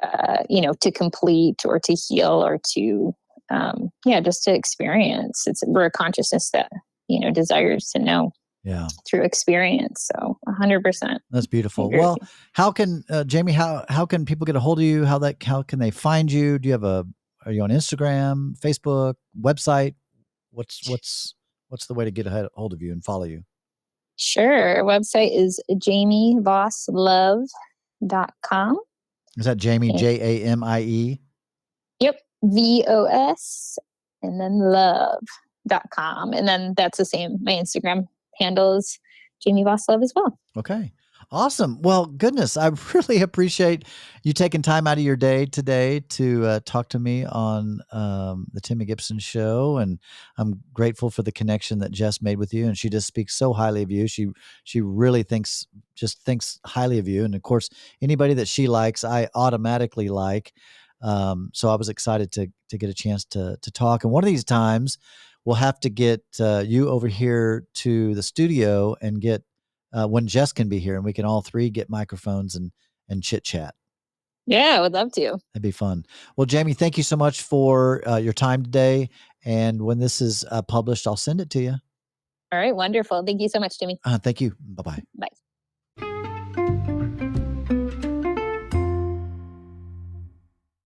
uh, you know, to complete or to heal or to, um, yeah, just to experience. It's we're a consciousness that you know desires to know. Yeah. Through experience, so hundred percent. That's beautiful. Well, how can uh, Jamie? How how can people get a hold of you? How that how can they find you? Do you have a? Are you on Instagram, Facebook, website? What's what's what's the way to get a hold of you and follow you? Sure. Our website is jamievoslove.com. Is that Jamie J A M I E? Yep, V O S and then love.com. And then that's the same. My Instagram handle is Jamie Vos Love as well. Okay. Awesome. Well, goodness, I [laughs] really appreciate you taking time out of your day today to uh, talk to me on um, the Timmy Gibson show, and I'm grateful for the connection that Jess made with you. And she just speaks so highly of you. She she really thinks just thinks highly of you, and of course, anybody that she likes, I automatically like. Um, so I was excited to to get a chance to to talk. And one of these times, we'll have to get uh, you over here to the studio and get uh, when Jess can be here and we can all three get microphones and and chit chat. Yeah, I would love to. That'd be fun. Well, Jamie, thank you so much for uh, your time today. And when this is uh, published, I'll send it to you. All right, wonderful. Thank you so much, Jimmy. Uh, thank you. Bye-bye. Bye.